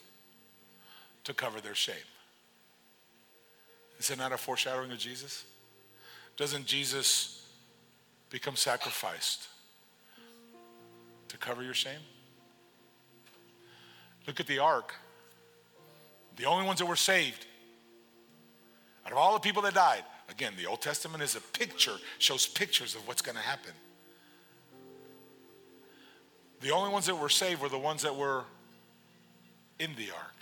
to cover their shame. Is it not a foreshadowing of Jesus? Doesn't Jesus become sacrificed to cover your shame? Look at the ark. The only ones that were saved out of all the people that died, again, the Old Testament is a picture, shows pictures of what's going to happen. The only ones that were saved were the ones that were in the ark.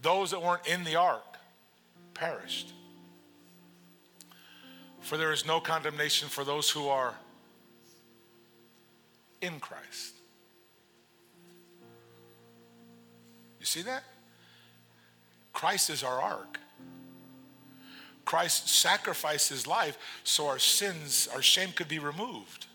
Those that weren't in the ark perished. For there is no condemnation for those who are in Christ. You see that? Christ is our ark. Christ sacrificed his life so our sins, our shame could be removed.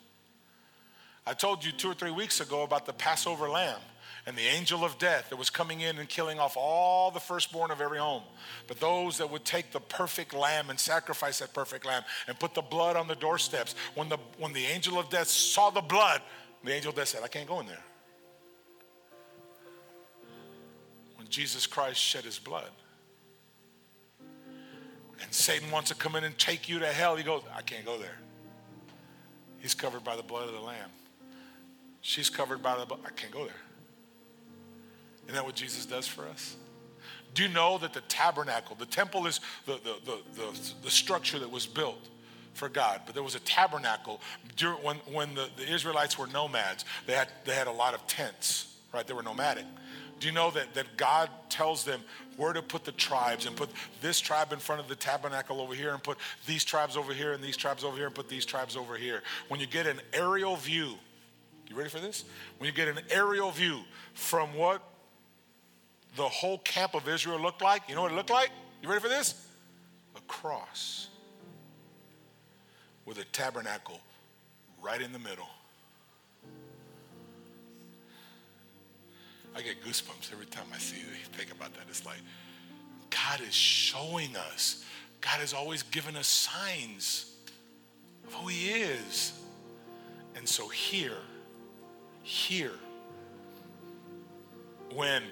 I told you two or three weeks ago about the Passover lamb and the angel of death that was coming in and killing off all the firstborn of every home. But those that would take the perfect lamb and sacrifice that perfect lamb and put the blood on the doorsteps, when the, when the angel of death saw the blood, the angel of death said, I can't go in there. When Jesus Christ shed his blood, and Satan wants to come in and take you to hell, he goes, I can't go there. He's covered by the blood of the Lamb. She's covered by the blood. I can't go there. Isn't that what Jesus does for us? Do you know that the tabernacle, the temple is the, the, the, the, the structure that was built for God, but there was a tabernacle during, when, when the, the Israelites were nomads. They had, they had a lot of tents, right? They were nomadic. Do you know that, that God tells them where to put the tribes and put this tribe in front of the tabernacle over here and put these tribes over here and these tribes over here and put these tribes over here? When you get an aerial view, you ready for this? When you get an aerial view from what the whole camp of Israel looked like, you know what it looked like? You ready for this? A cross with a tabernacle right in the middle. I get goosebumps every time I see it. Think about that. It's like God is showing us. God has always given us signs of who He is. And so here, here, when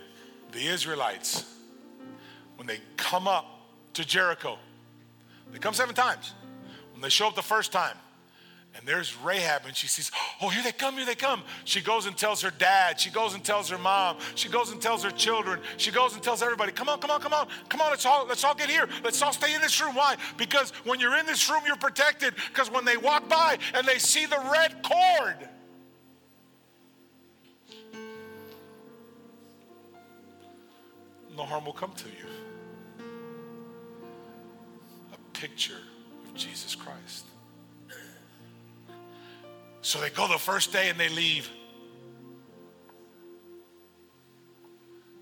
the Israelites, when they come up to Jericho, they come seven times. When they show up the first time, and there's Rahab, and she sees, oh, here they come, here they come. She goes and tells her dad. She goes and tells her mom. She goes and tells her children. She goes and tells everybody, come on, come on, come on, come on, let's all, let's all get here. Let's all stay in this room. Why? Because when you're in this room, you're protected. Because when they walk by and they see the red cord, no harm will come to you. A picture of Jesus Christ. So they go the first day and they leave.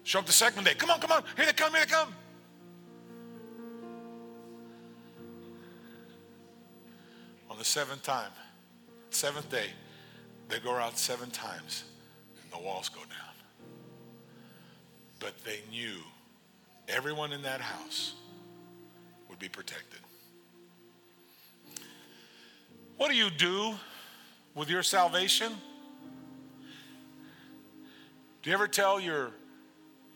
Show up the second day. Come on, come on. Here they come, here they come. On the seventh time, seventh day, they go out seven times and the walls go down. But they knew everyone in that house would be protected. What do you do with your salvation? Do you ever tell your,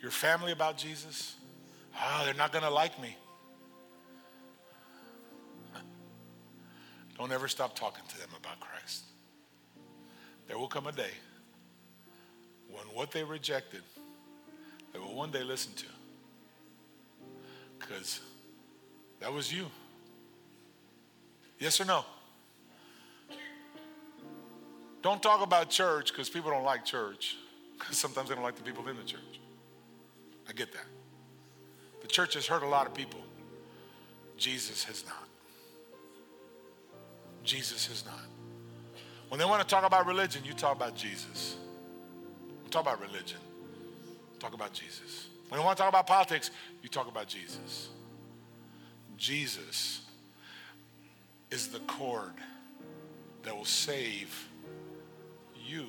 your family about Jesus? Oh, they're not going to like me. Don't ever stop talking to them about Christ. There will come a day when what they rejected, they will one day listen to. Because that was you. Yes or no? Don't talk about church because people don't like church. Because sometimes they don't like the people in the church. I get that. The church has hurt a lot of people. Jesus has not. Jesus has not. When they want to talk about religion, you talk about Jesus. We talk about religion. Talk about Jesus. When you want to talk about politics, you talk about Jesus. Jesus is the cord that will save you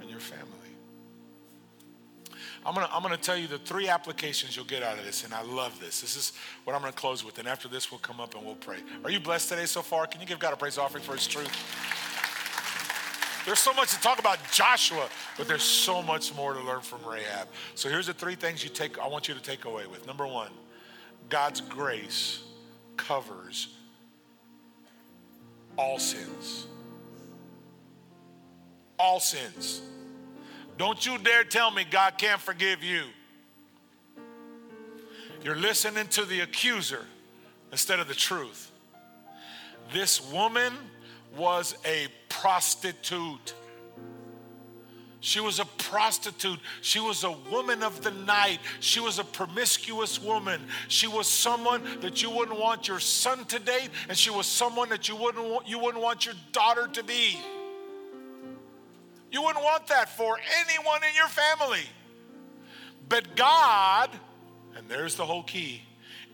and your family. I'm gonna, I'm gonna tell you the three applications you'll get out of this, and I love this. This is what I'm gonna close with, and after this, we'll come up and we'll pray. Are you blessed today so far? Can you give God a praise offering for His truth? There's so much to talk about Joshua, but there's so much more to learn from Rahab. So here's the three things you take, I want you to take away with. Number one, God's grace covers all sins all sins. Don't you dare tell me God can't forgive you. You're listening to the accuser instead of the truth. This woman was a prostitute. She was a prostitute. She was a woman of the night. She was a promiscuous woman. She was someone that you wouldn't want your son to date, and she was someone that you wouldn't want, you wouldn't want your daughter to be. You wouldn't want that for anyone in your family. But God, and there's the whole key,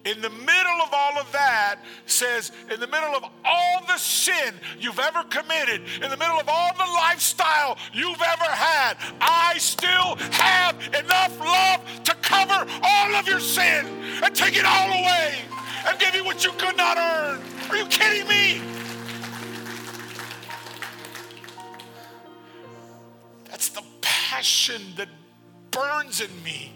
in the middle of all of that says, in the middle of all the sin you've ever committed, in the middle of all the lifestyle you've ever had, I still have enough love to cover all of your sin and take it all away and give you what you could not earn. Are you kidding me? That's the passion that burns in me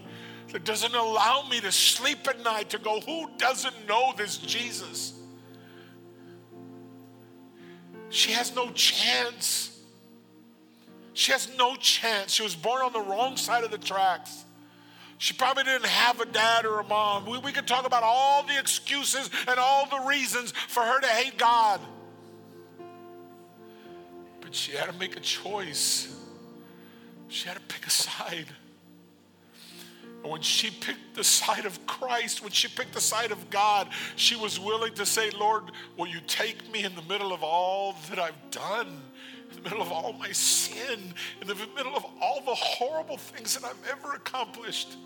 that doesn't allow me to sleep at night to go, who doesn't know this Jesus? She has no chance. She has no chance. She was born on the wrong side of the tracks. She probably didn't have a dad or a mom. We, we could talk about all the excuses and all the reasons for her to hate God. But she had to make a choice. She had to pick a side. And when she picked the side of Christ, when she picked the side of God, she was willing to say, Lord, will you take me in the middle of all that I've done? In the middle of all my sin, in the middle of all the horrible things that I've ever accomplished.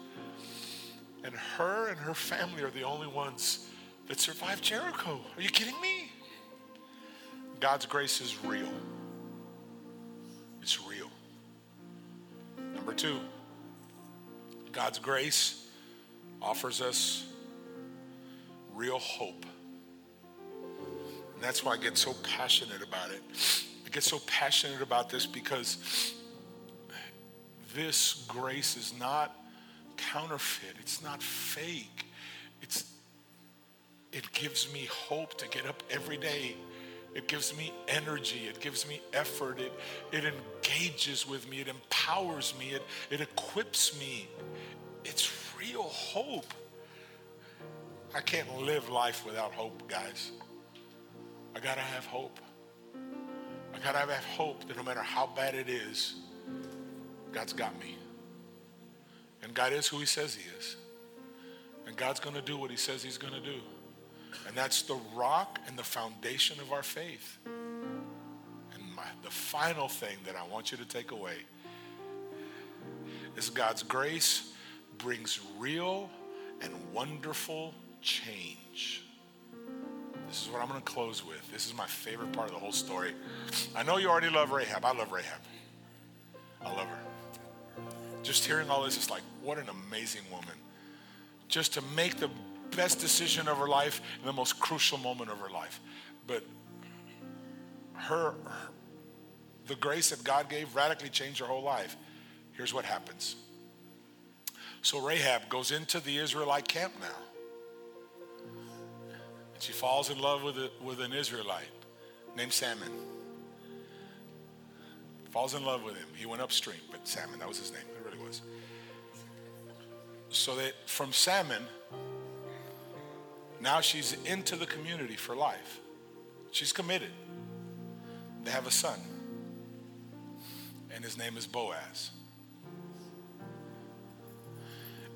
And her and her family are the only ones that survived Jericho. Are you kidding me? God's grace is real. It's real. Number two, God's grace offers us real hope. And that's why I get so passionate about it. I get so passionate about this because this grace is not counterfeit, it's not fake. It's it gives me hope to get up every day. It gives me energy. It gives me effort. It, it engages with me. It empowers me. It, it equips me. It's real hope. I can't live life without hope, guys. I got to have hope. I got to have hope that no matter how bad it is, God's got me. And God is who He says He is. And God's going to do what He says He's going to do. And that's the rock and the foundation of our faith. And my, the final thing that I want you to take away is God's grace brings real and wonderful change. This is what I'm going to close with. This is my favorite part of the whole story. I know you already love Rahab. I love Rahab. I love her. Just hearing all this is like, what an amazing woman. Just to make the best decision of her life in the most crucial moment of her life. But her, her the grace that God gave radically changed her whole life. Here's what happens. So Rahab goes into the Israelite camp now. And she falls in love with, a, with an Israelite named Salmon. Falls in love with him. He went upstream, but Salmon, that was his name. It really was. So that from Salmon, now she's into the community for life. She's committed. They have a son, and his name is Boaz.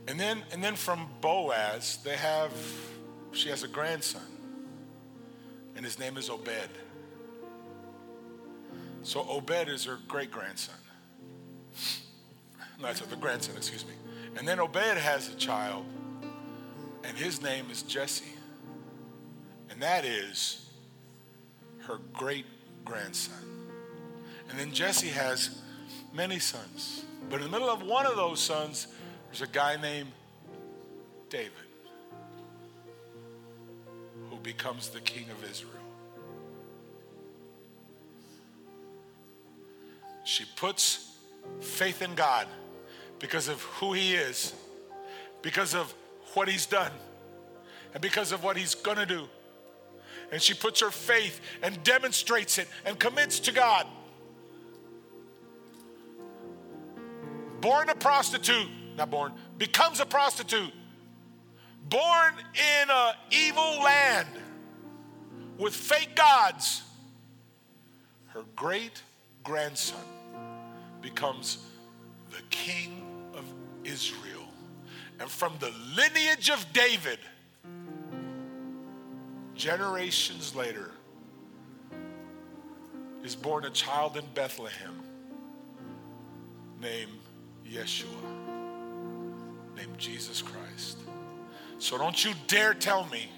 And then, and then from Boaz, they have, she has a grandson, and his name is Obed. So Obed is her great grandson. No, that's the grandson, excuse me. And then Obed has a child, and his name is Jesse. And that is her great grandson. And then Jesse has many sons. But in the middle of one of those sons, there's a guy named David who becomes the king of Israel. She puts faith in God because of who he is, because of what he's done, and because of what he's going to do and she puts her faith and demonstrates it and commits to God. Born a prostitute, not born, becomes a prostitute. Born in an evil land with fake gods. Her great grandson becomes the King of Israel. And from the lineage of David, generations later, is born a child in Bethlehem named Yeshua, named Jesus Christ. So don't you dare tell me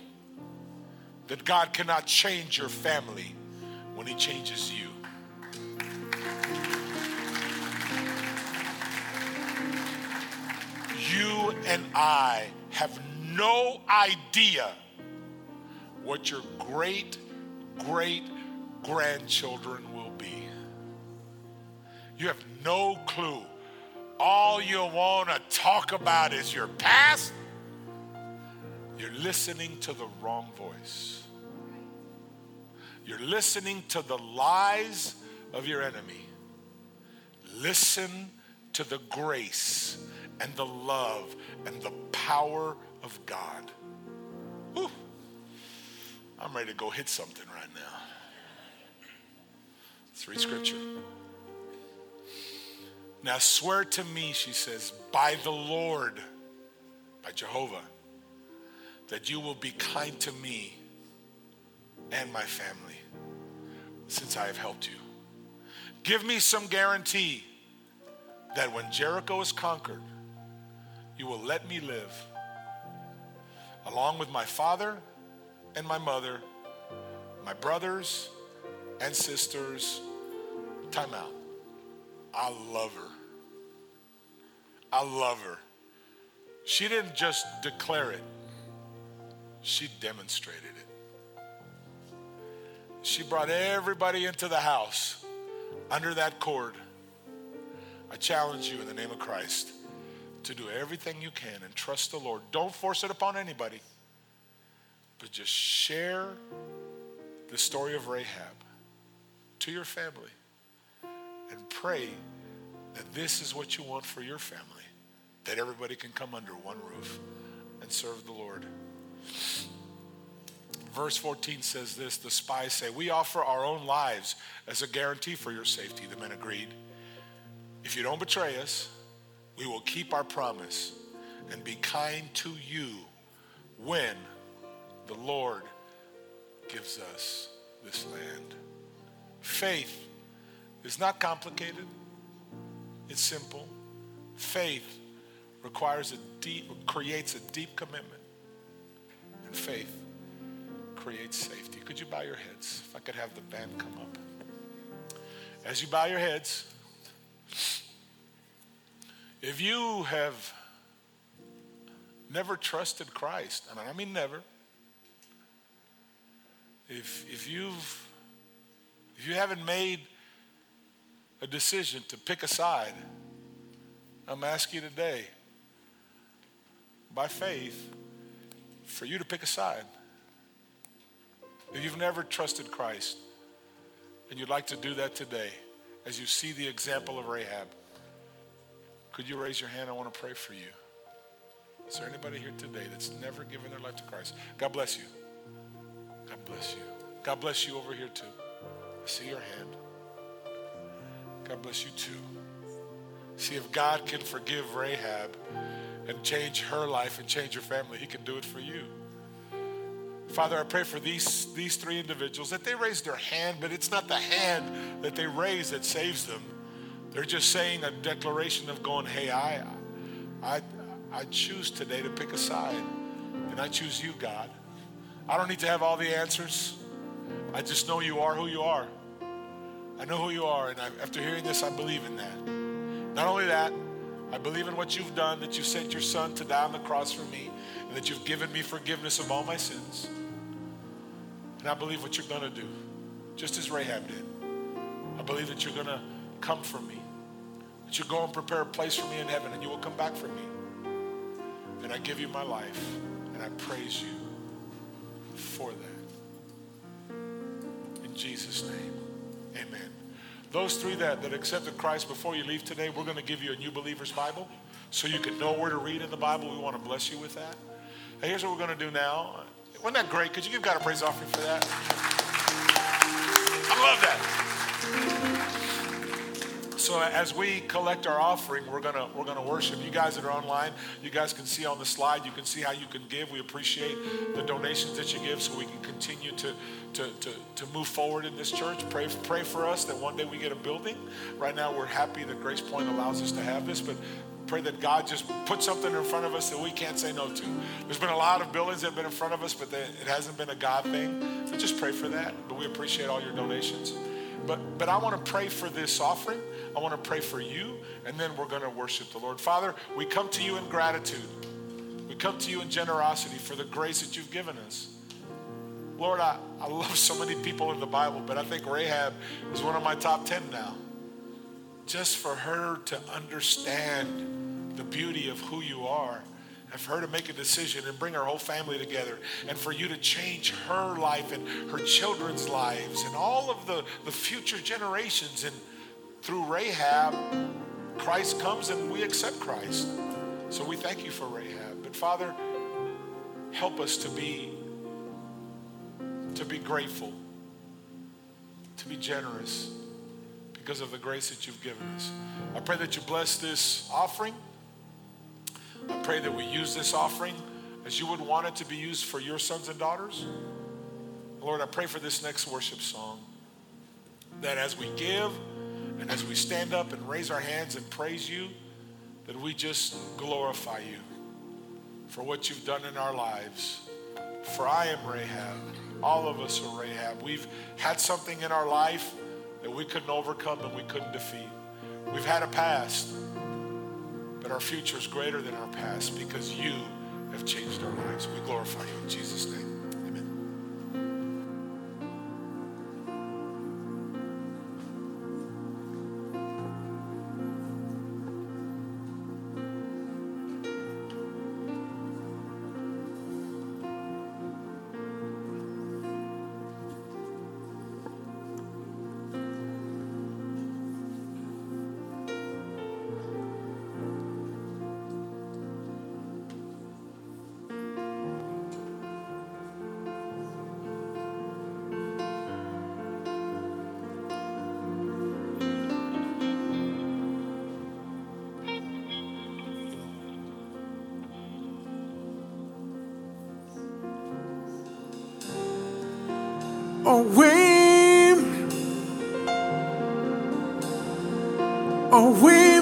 that God cannot change your family when He changes you. You and I have no idea what your great, great grandchildren will be. You have no clue. All you want to talk about is your past. You're listening to the wrong voice. You're listening to the lies of your enemy. Listen to the grace and the love and the power of God. I'm ready to go hit something right now. Let's read scripture. Now swear to me, she says, by the Lord, by Jehovah, that you will be kind to me and my family since I have helped you. Give me some guarantee that when Jericho is conquered, you will let me live along with my father and my mother, my brothers and sisters. Time out. I love her. I love her. She didn't just declare it, she demonstrated it. She brought everybody into the house under that cord. I challenge you in the name of Christ to do everything you can and trust the Lord. Don't force it upon anybody, but just share the story of Rahab to your family and pray that this is what you want for your family, that everybody can come under one roof and serve the Lord. Verse 14 says this the spies say, We offer our own lives as a guarantee for your safety. The men agreed. If you don't betray us, we will keep our promise and be kind to you when the Lord gives us this land. Faith is not complicated, it's simple. Faith requires a deep, creates a deep commitment. And faith creates safety. Could you bow your heads? If I could have the band come up. As you bow your heads, if you have never trusted Christ, and I mean never, if, if you've if you haven't made a decision to pick a side, I'm asking you today, by faith, for you to pick a side. If you've never trusted Christ and you'd like to do that today, as you see the example of Rahab, could you raise your hand? I want to pray for you. Is there anybody here today that's never given their life to Christ? God bless you. God bless you. God bless you over here too. I see your hand. God bless you too. See, if God can forgive Rahab and change her life and change your family, He can do it for you. Father, I pray for these, these three individuals that they raise their hand, but it's not the hand that they raise that saves them. They're just saying a declaration of going, hey, I, I, I choose today to pick a side, and I choose you, God. I don't need to have all the answers. I just know you are who you are. I know who you are, and I, after hearing this, I believe in that. Not only that, I believe in what you've done, that you sent your son to die on the cross for me, and that you've given me forgiveness of all my sins. And I believe what you're going to do, just as Rahab did. I believe that you're going to come for me, that you go and prepare a place for me in heaven, and you will come back for me. And I give you my life, and I praise you for that. In Jesus' name, amen. Those three that, that accepted Christ before you leave today, we're going to give you a New Believer's Bible so you can know where to read in the Bible. We want to bless you with that. Hey, here's what we're going to do now. Wasn't that great? Could you give God a praise offering for that? I love that. So uh, as we collect our offering, we're gonna we're gonna worship. You guys that are online, you guys can see on the slide. You can see how you can give. We appreciate the donations that you give, so we can continue to to to, to move forward in this church. Pray pray for us that one day we get a building. Right now, we're happy that Grace Point allows us to have this, but pray that God just put something in front of us that we can't say no to. There's been a lot of buildings that have been in front of us, but it hasn't been a God thing. So just pray for that. But we appreciate all your donations. But, but I want to pray for this offering. I want to pray for you, and then we're going to worship the Lord. Father, we come to you in gratitude. We come to you in generosity for the grace that you've given us. Lord, I, I love so many people in the Bible, but I think Rahab is one of my top 10 now. Just for her to understand the beauty of who you are and for her to make a decision and bring her whole family together and for you to change her life and her children's lives and all of the, the future generations. And through Rahab, Christ comes and we accept Christ. So we thank you for Rahab. But Father, help us to be to be grateful, to be generous because of the grace that you've given us. I pray that you bless this offering. I pray that we use this offering as you would want it to be used for your sons and daughters. Lord, I pray for this next worship song that as we give and as we stand up and raise our hands and praise you, that we just glorify you for what you've done in our lives. For I am Rahab. All of us are Rahab. We've had something in our life that we couldn't overcome and we couldn't defeat. We've had a past but our future is greater than our past because you have changed our lives. We glorify you in Jesus' name.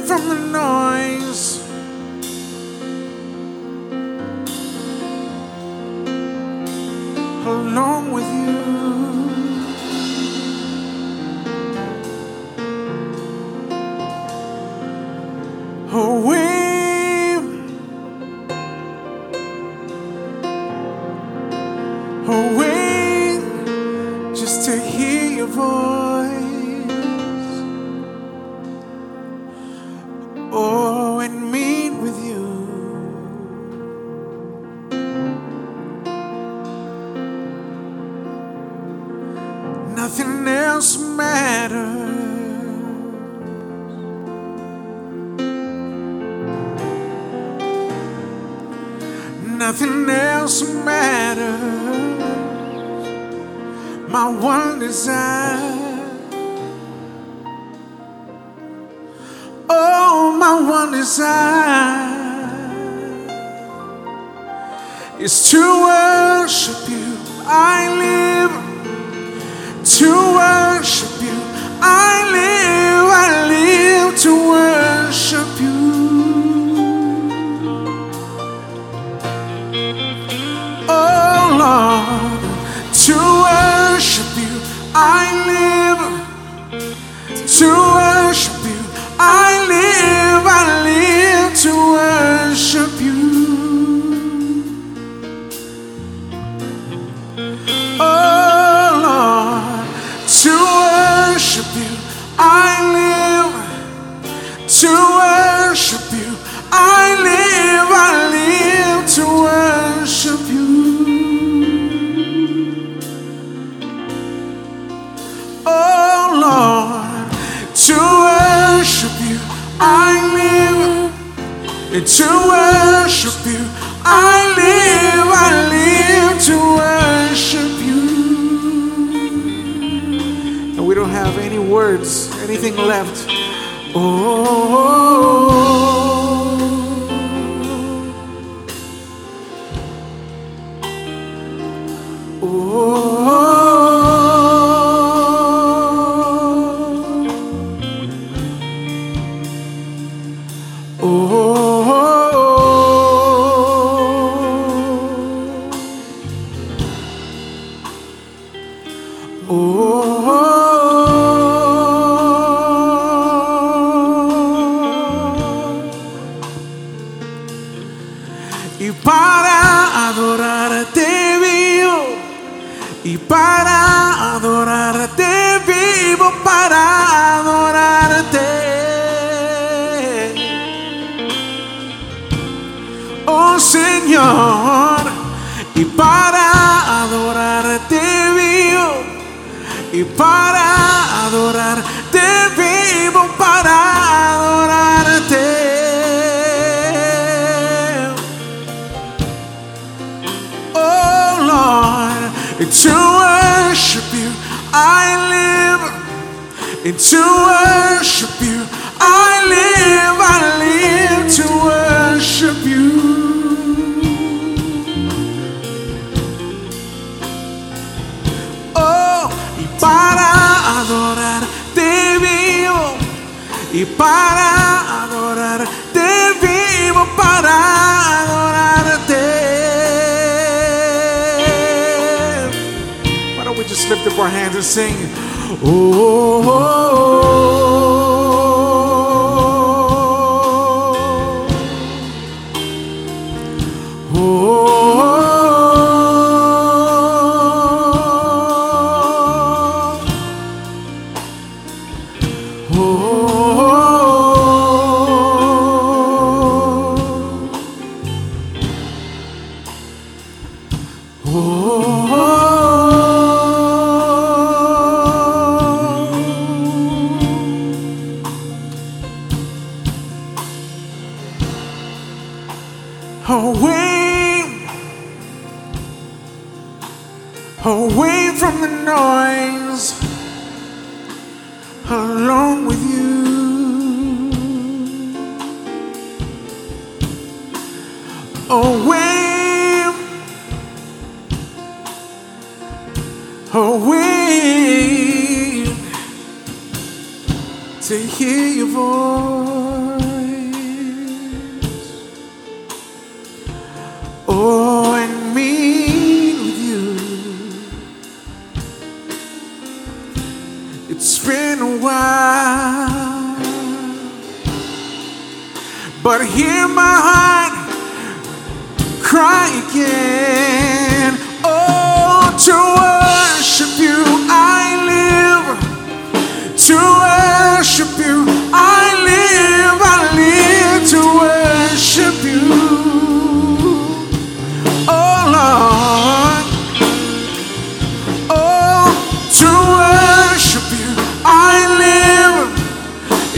From the noise.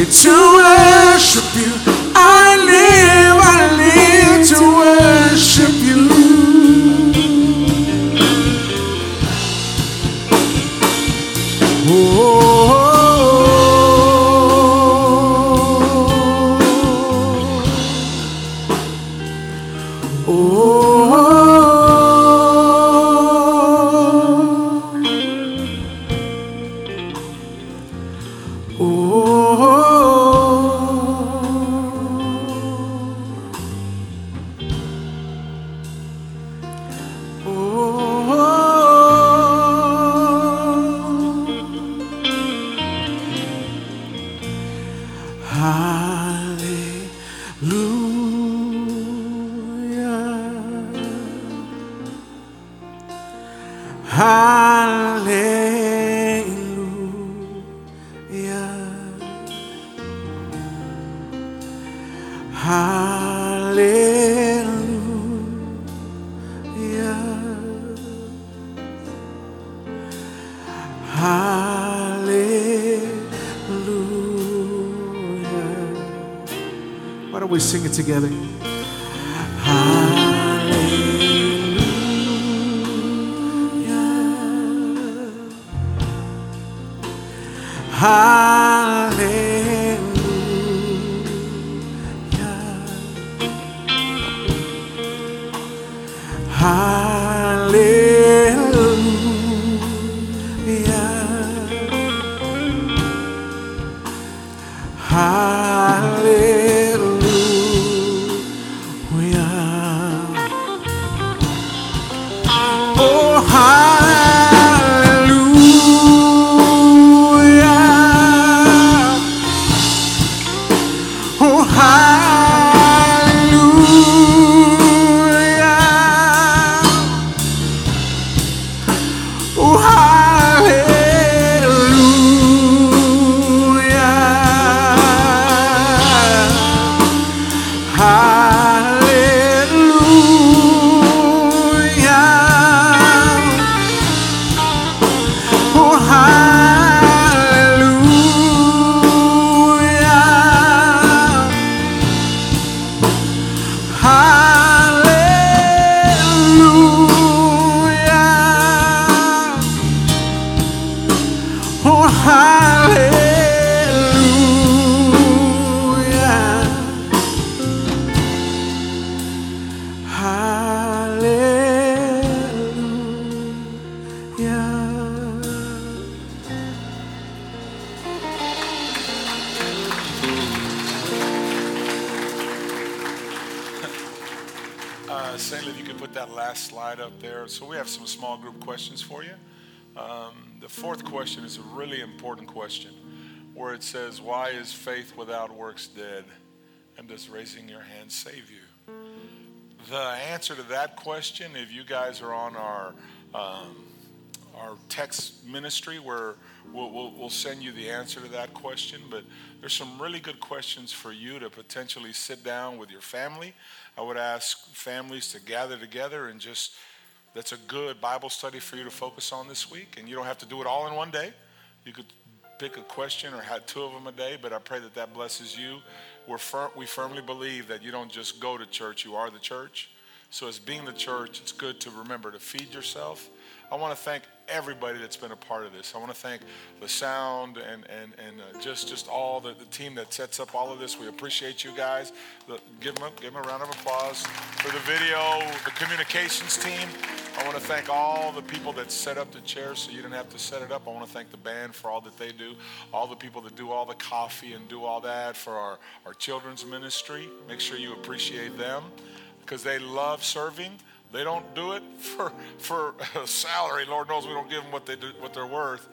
To worship you Saint, if you could put that last slide up there. So we have some small group questions for you. Um, the fourth question is a really important question, where it says, "Why is faith without works dead?" And does raising your hand save you? The answer to that question, if you guys are on our um, our text ministry, where we'll, we'll, we'll send you the answer to that question. But there's some really good questions for you to potentially sit down with your family. I would ask families to gather together and just that's a good Bible study for you to focus on this week. And you don't have to do it all in one day. You could pick a question or have two of them a day, but I pray that that blesses you. We're fir- we firmly believe that you don't just go to church, you are the church. So, as being the church, it's good to remember to feed yourself. I want to thank everybody that's been a part of this. I want to thank the sound and, and, and uh, just, just all the, the team that sets up all of this. We appreciate you guys. The- give, them a, give them a round of applause for the video, the communications team. I want to thank all the people that set up the chairs so you didn't have to set it up. I want to thank the band for all that they do, all the people that do all the coffee and do all that for our, our children's ministry. Make sure you appreciate them because they love serving. They don't do it for, for salary. Lord knows we don't give them what, they do, what they're worth,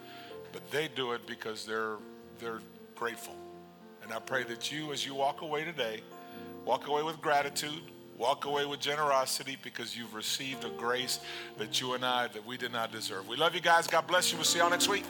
but they do it because they're, they're grateful. And I pray that you, as you walk away today, walk away with gratitude, walk away with generosity because you've received a grace that you and I, that we did not deserve. We love you guys. God bless you. We'll see y'all next week.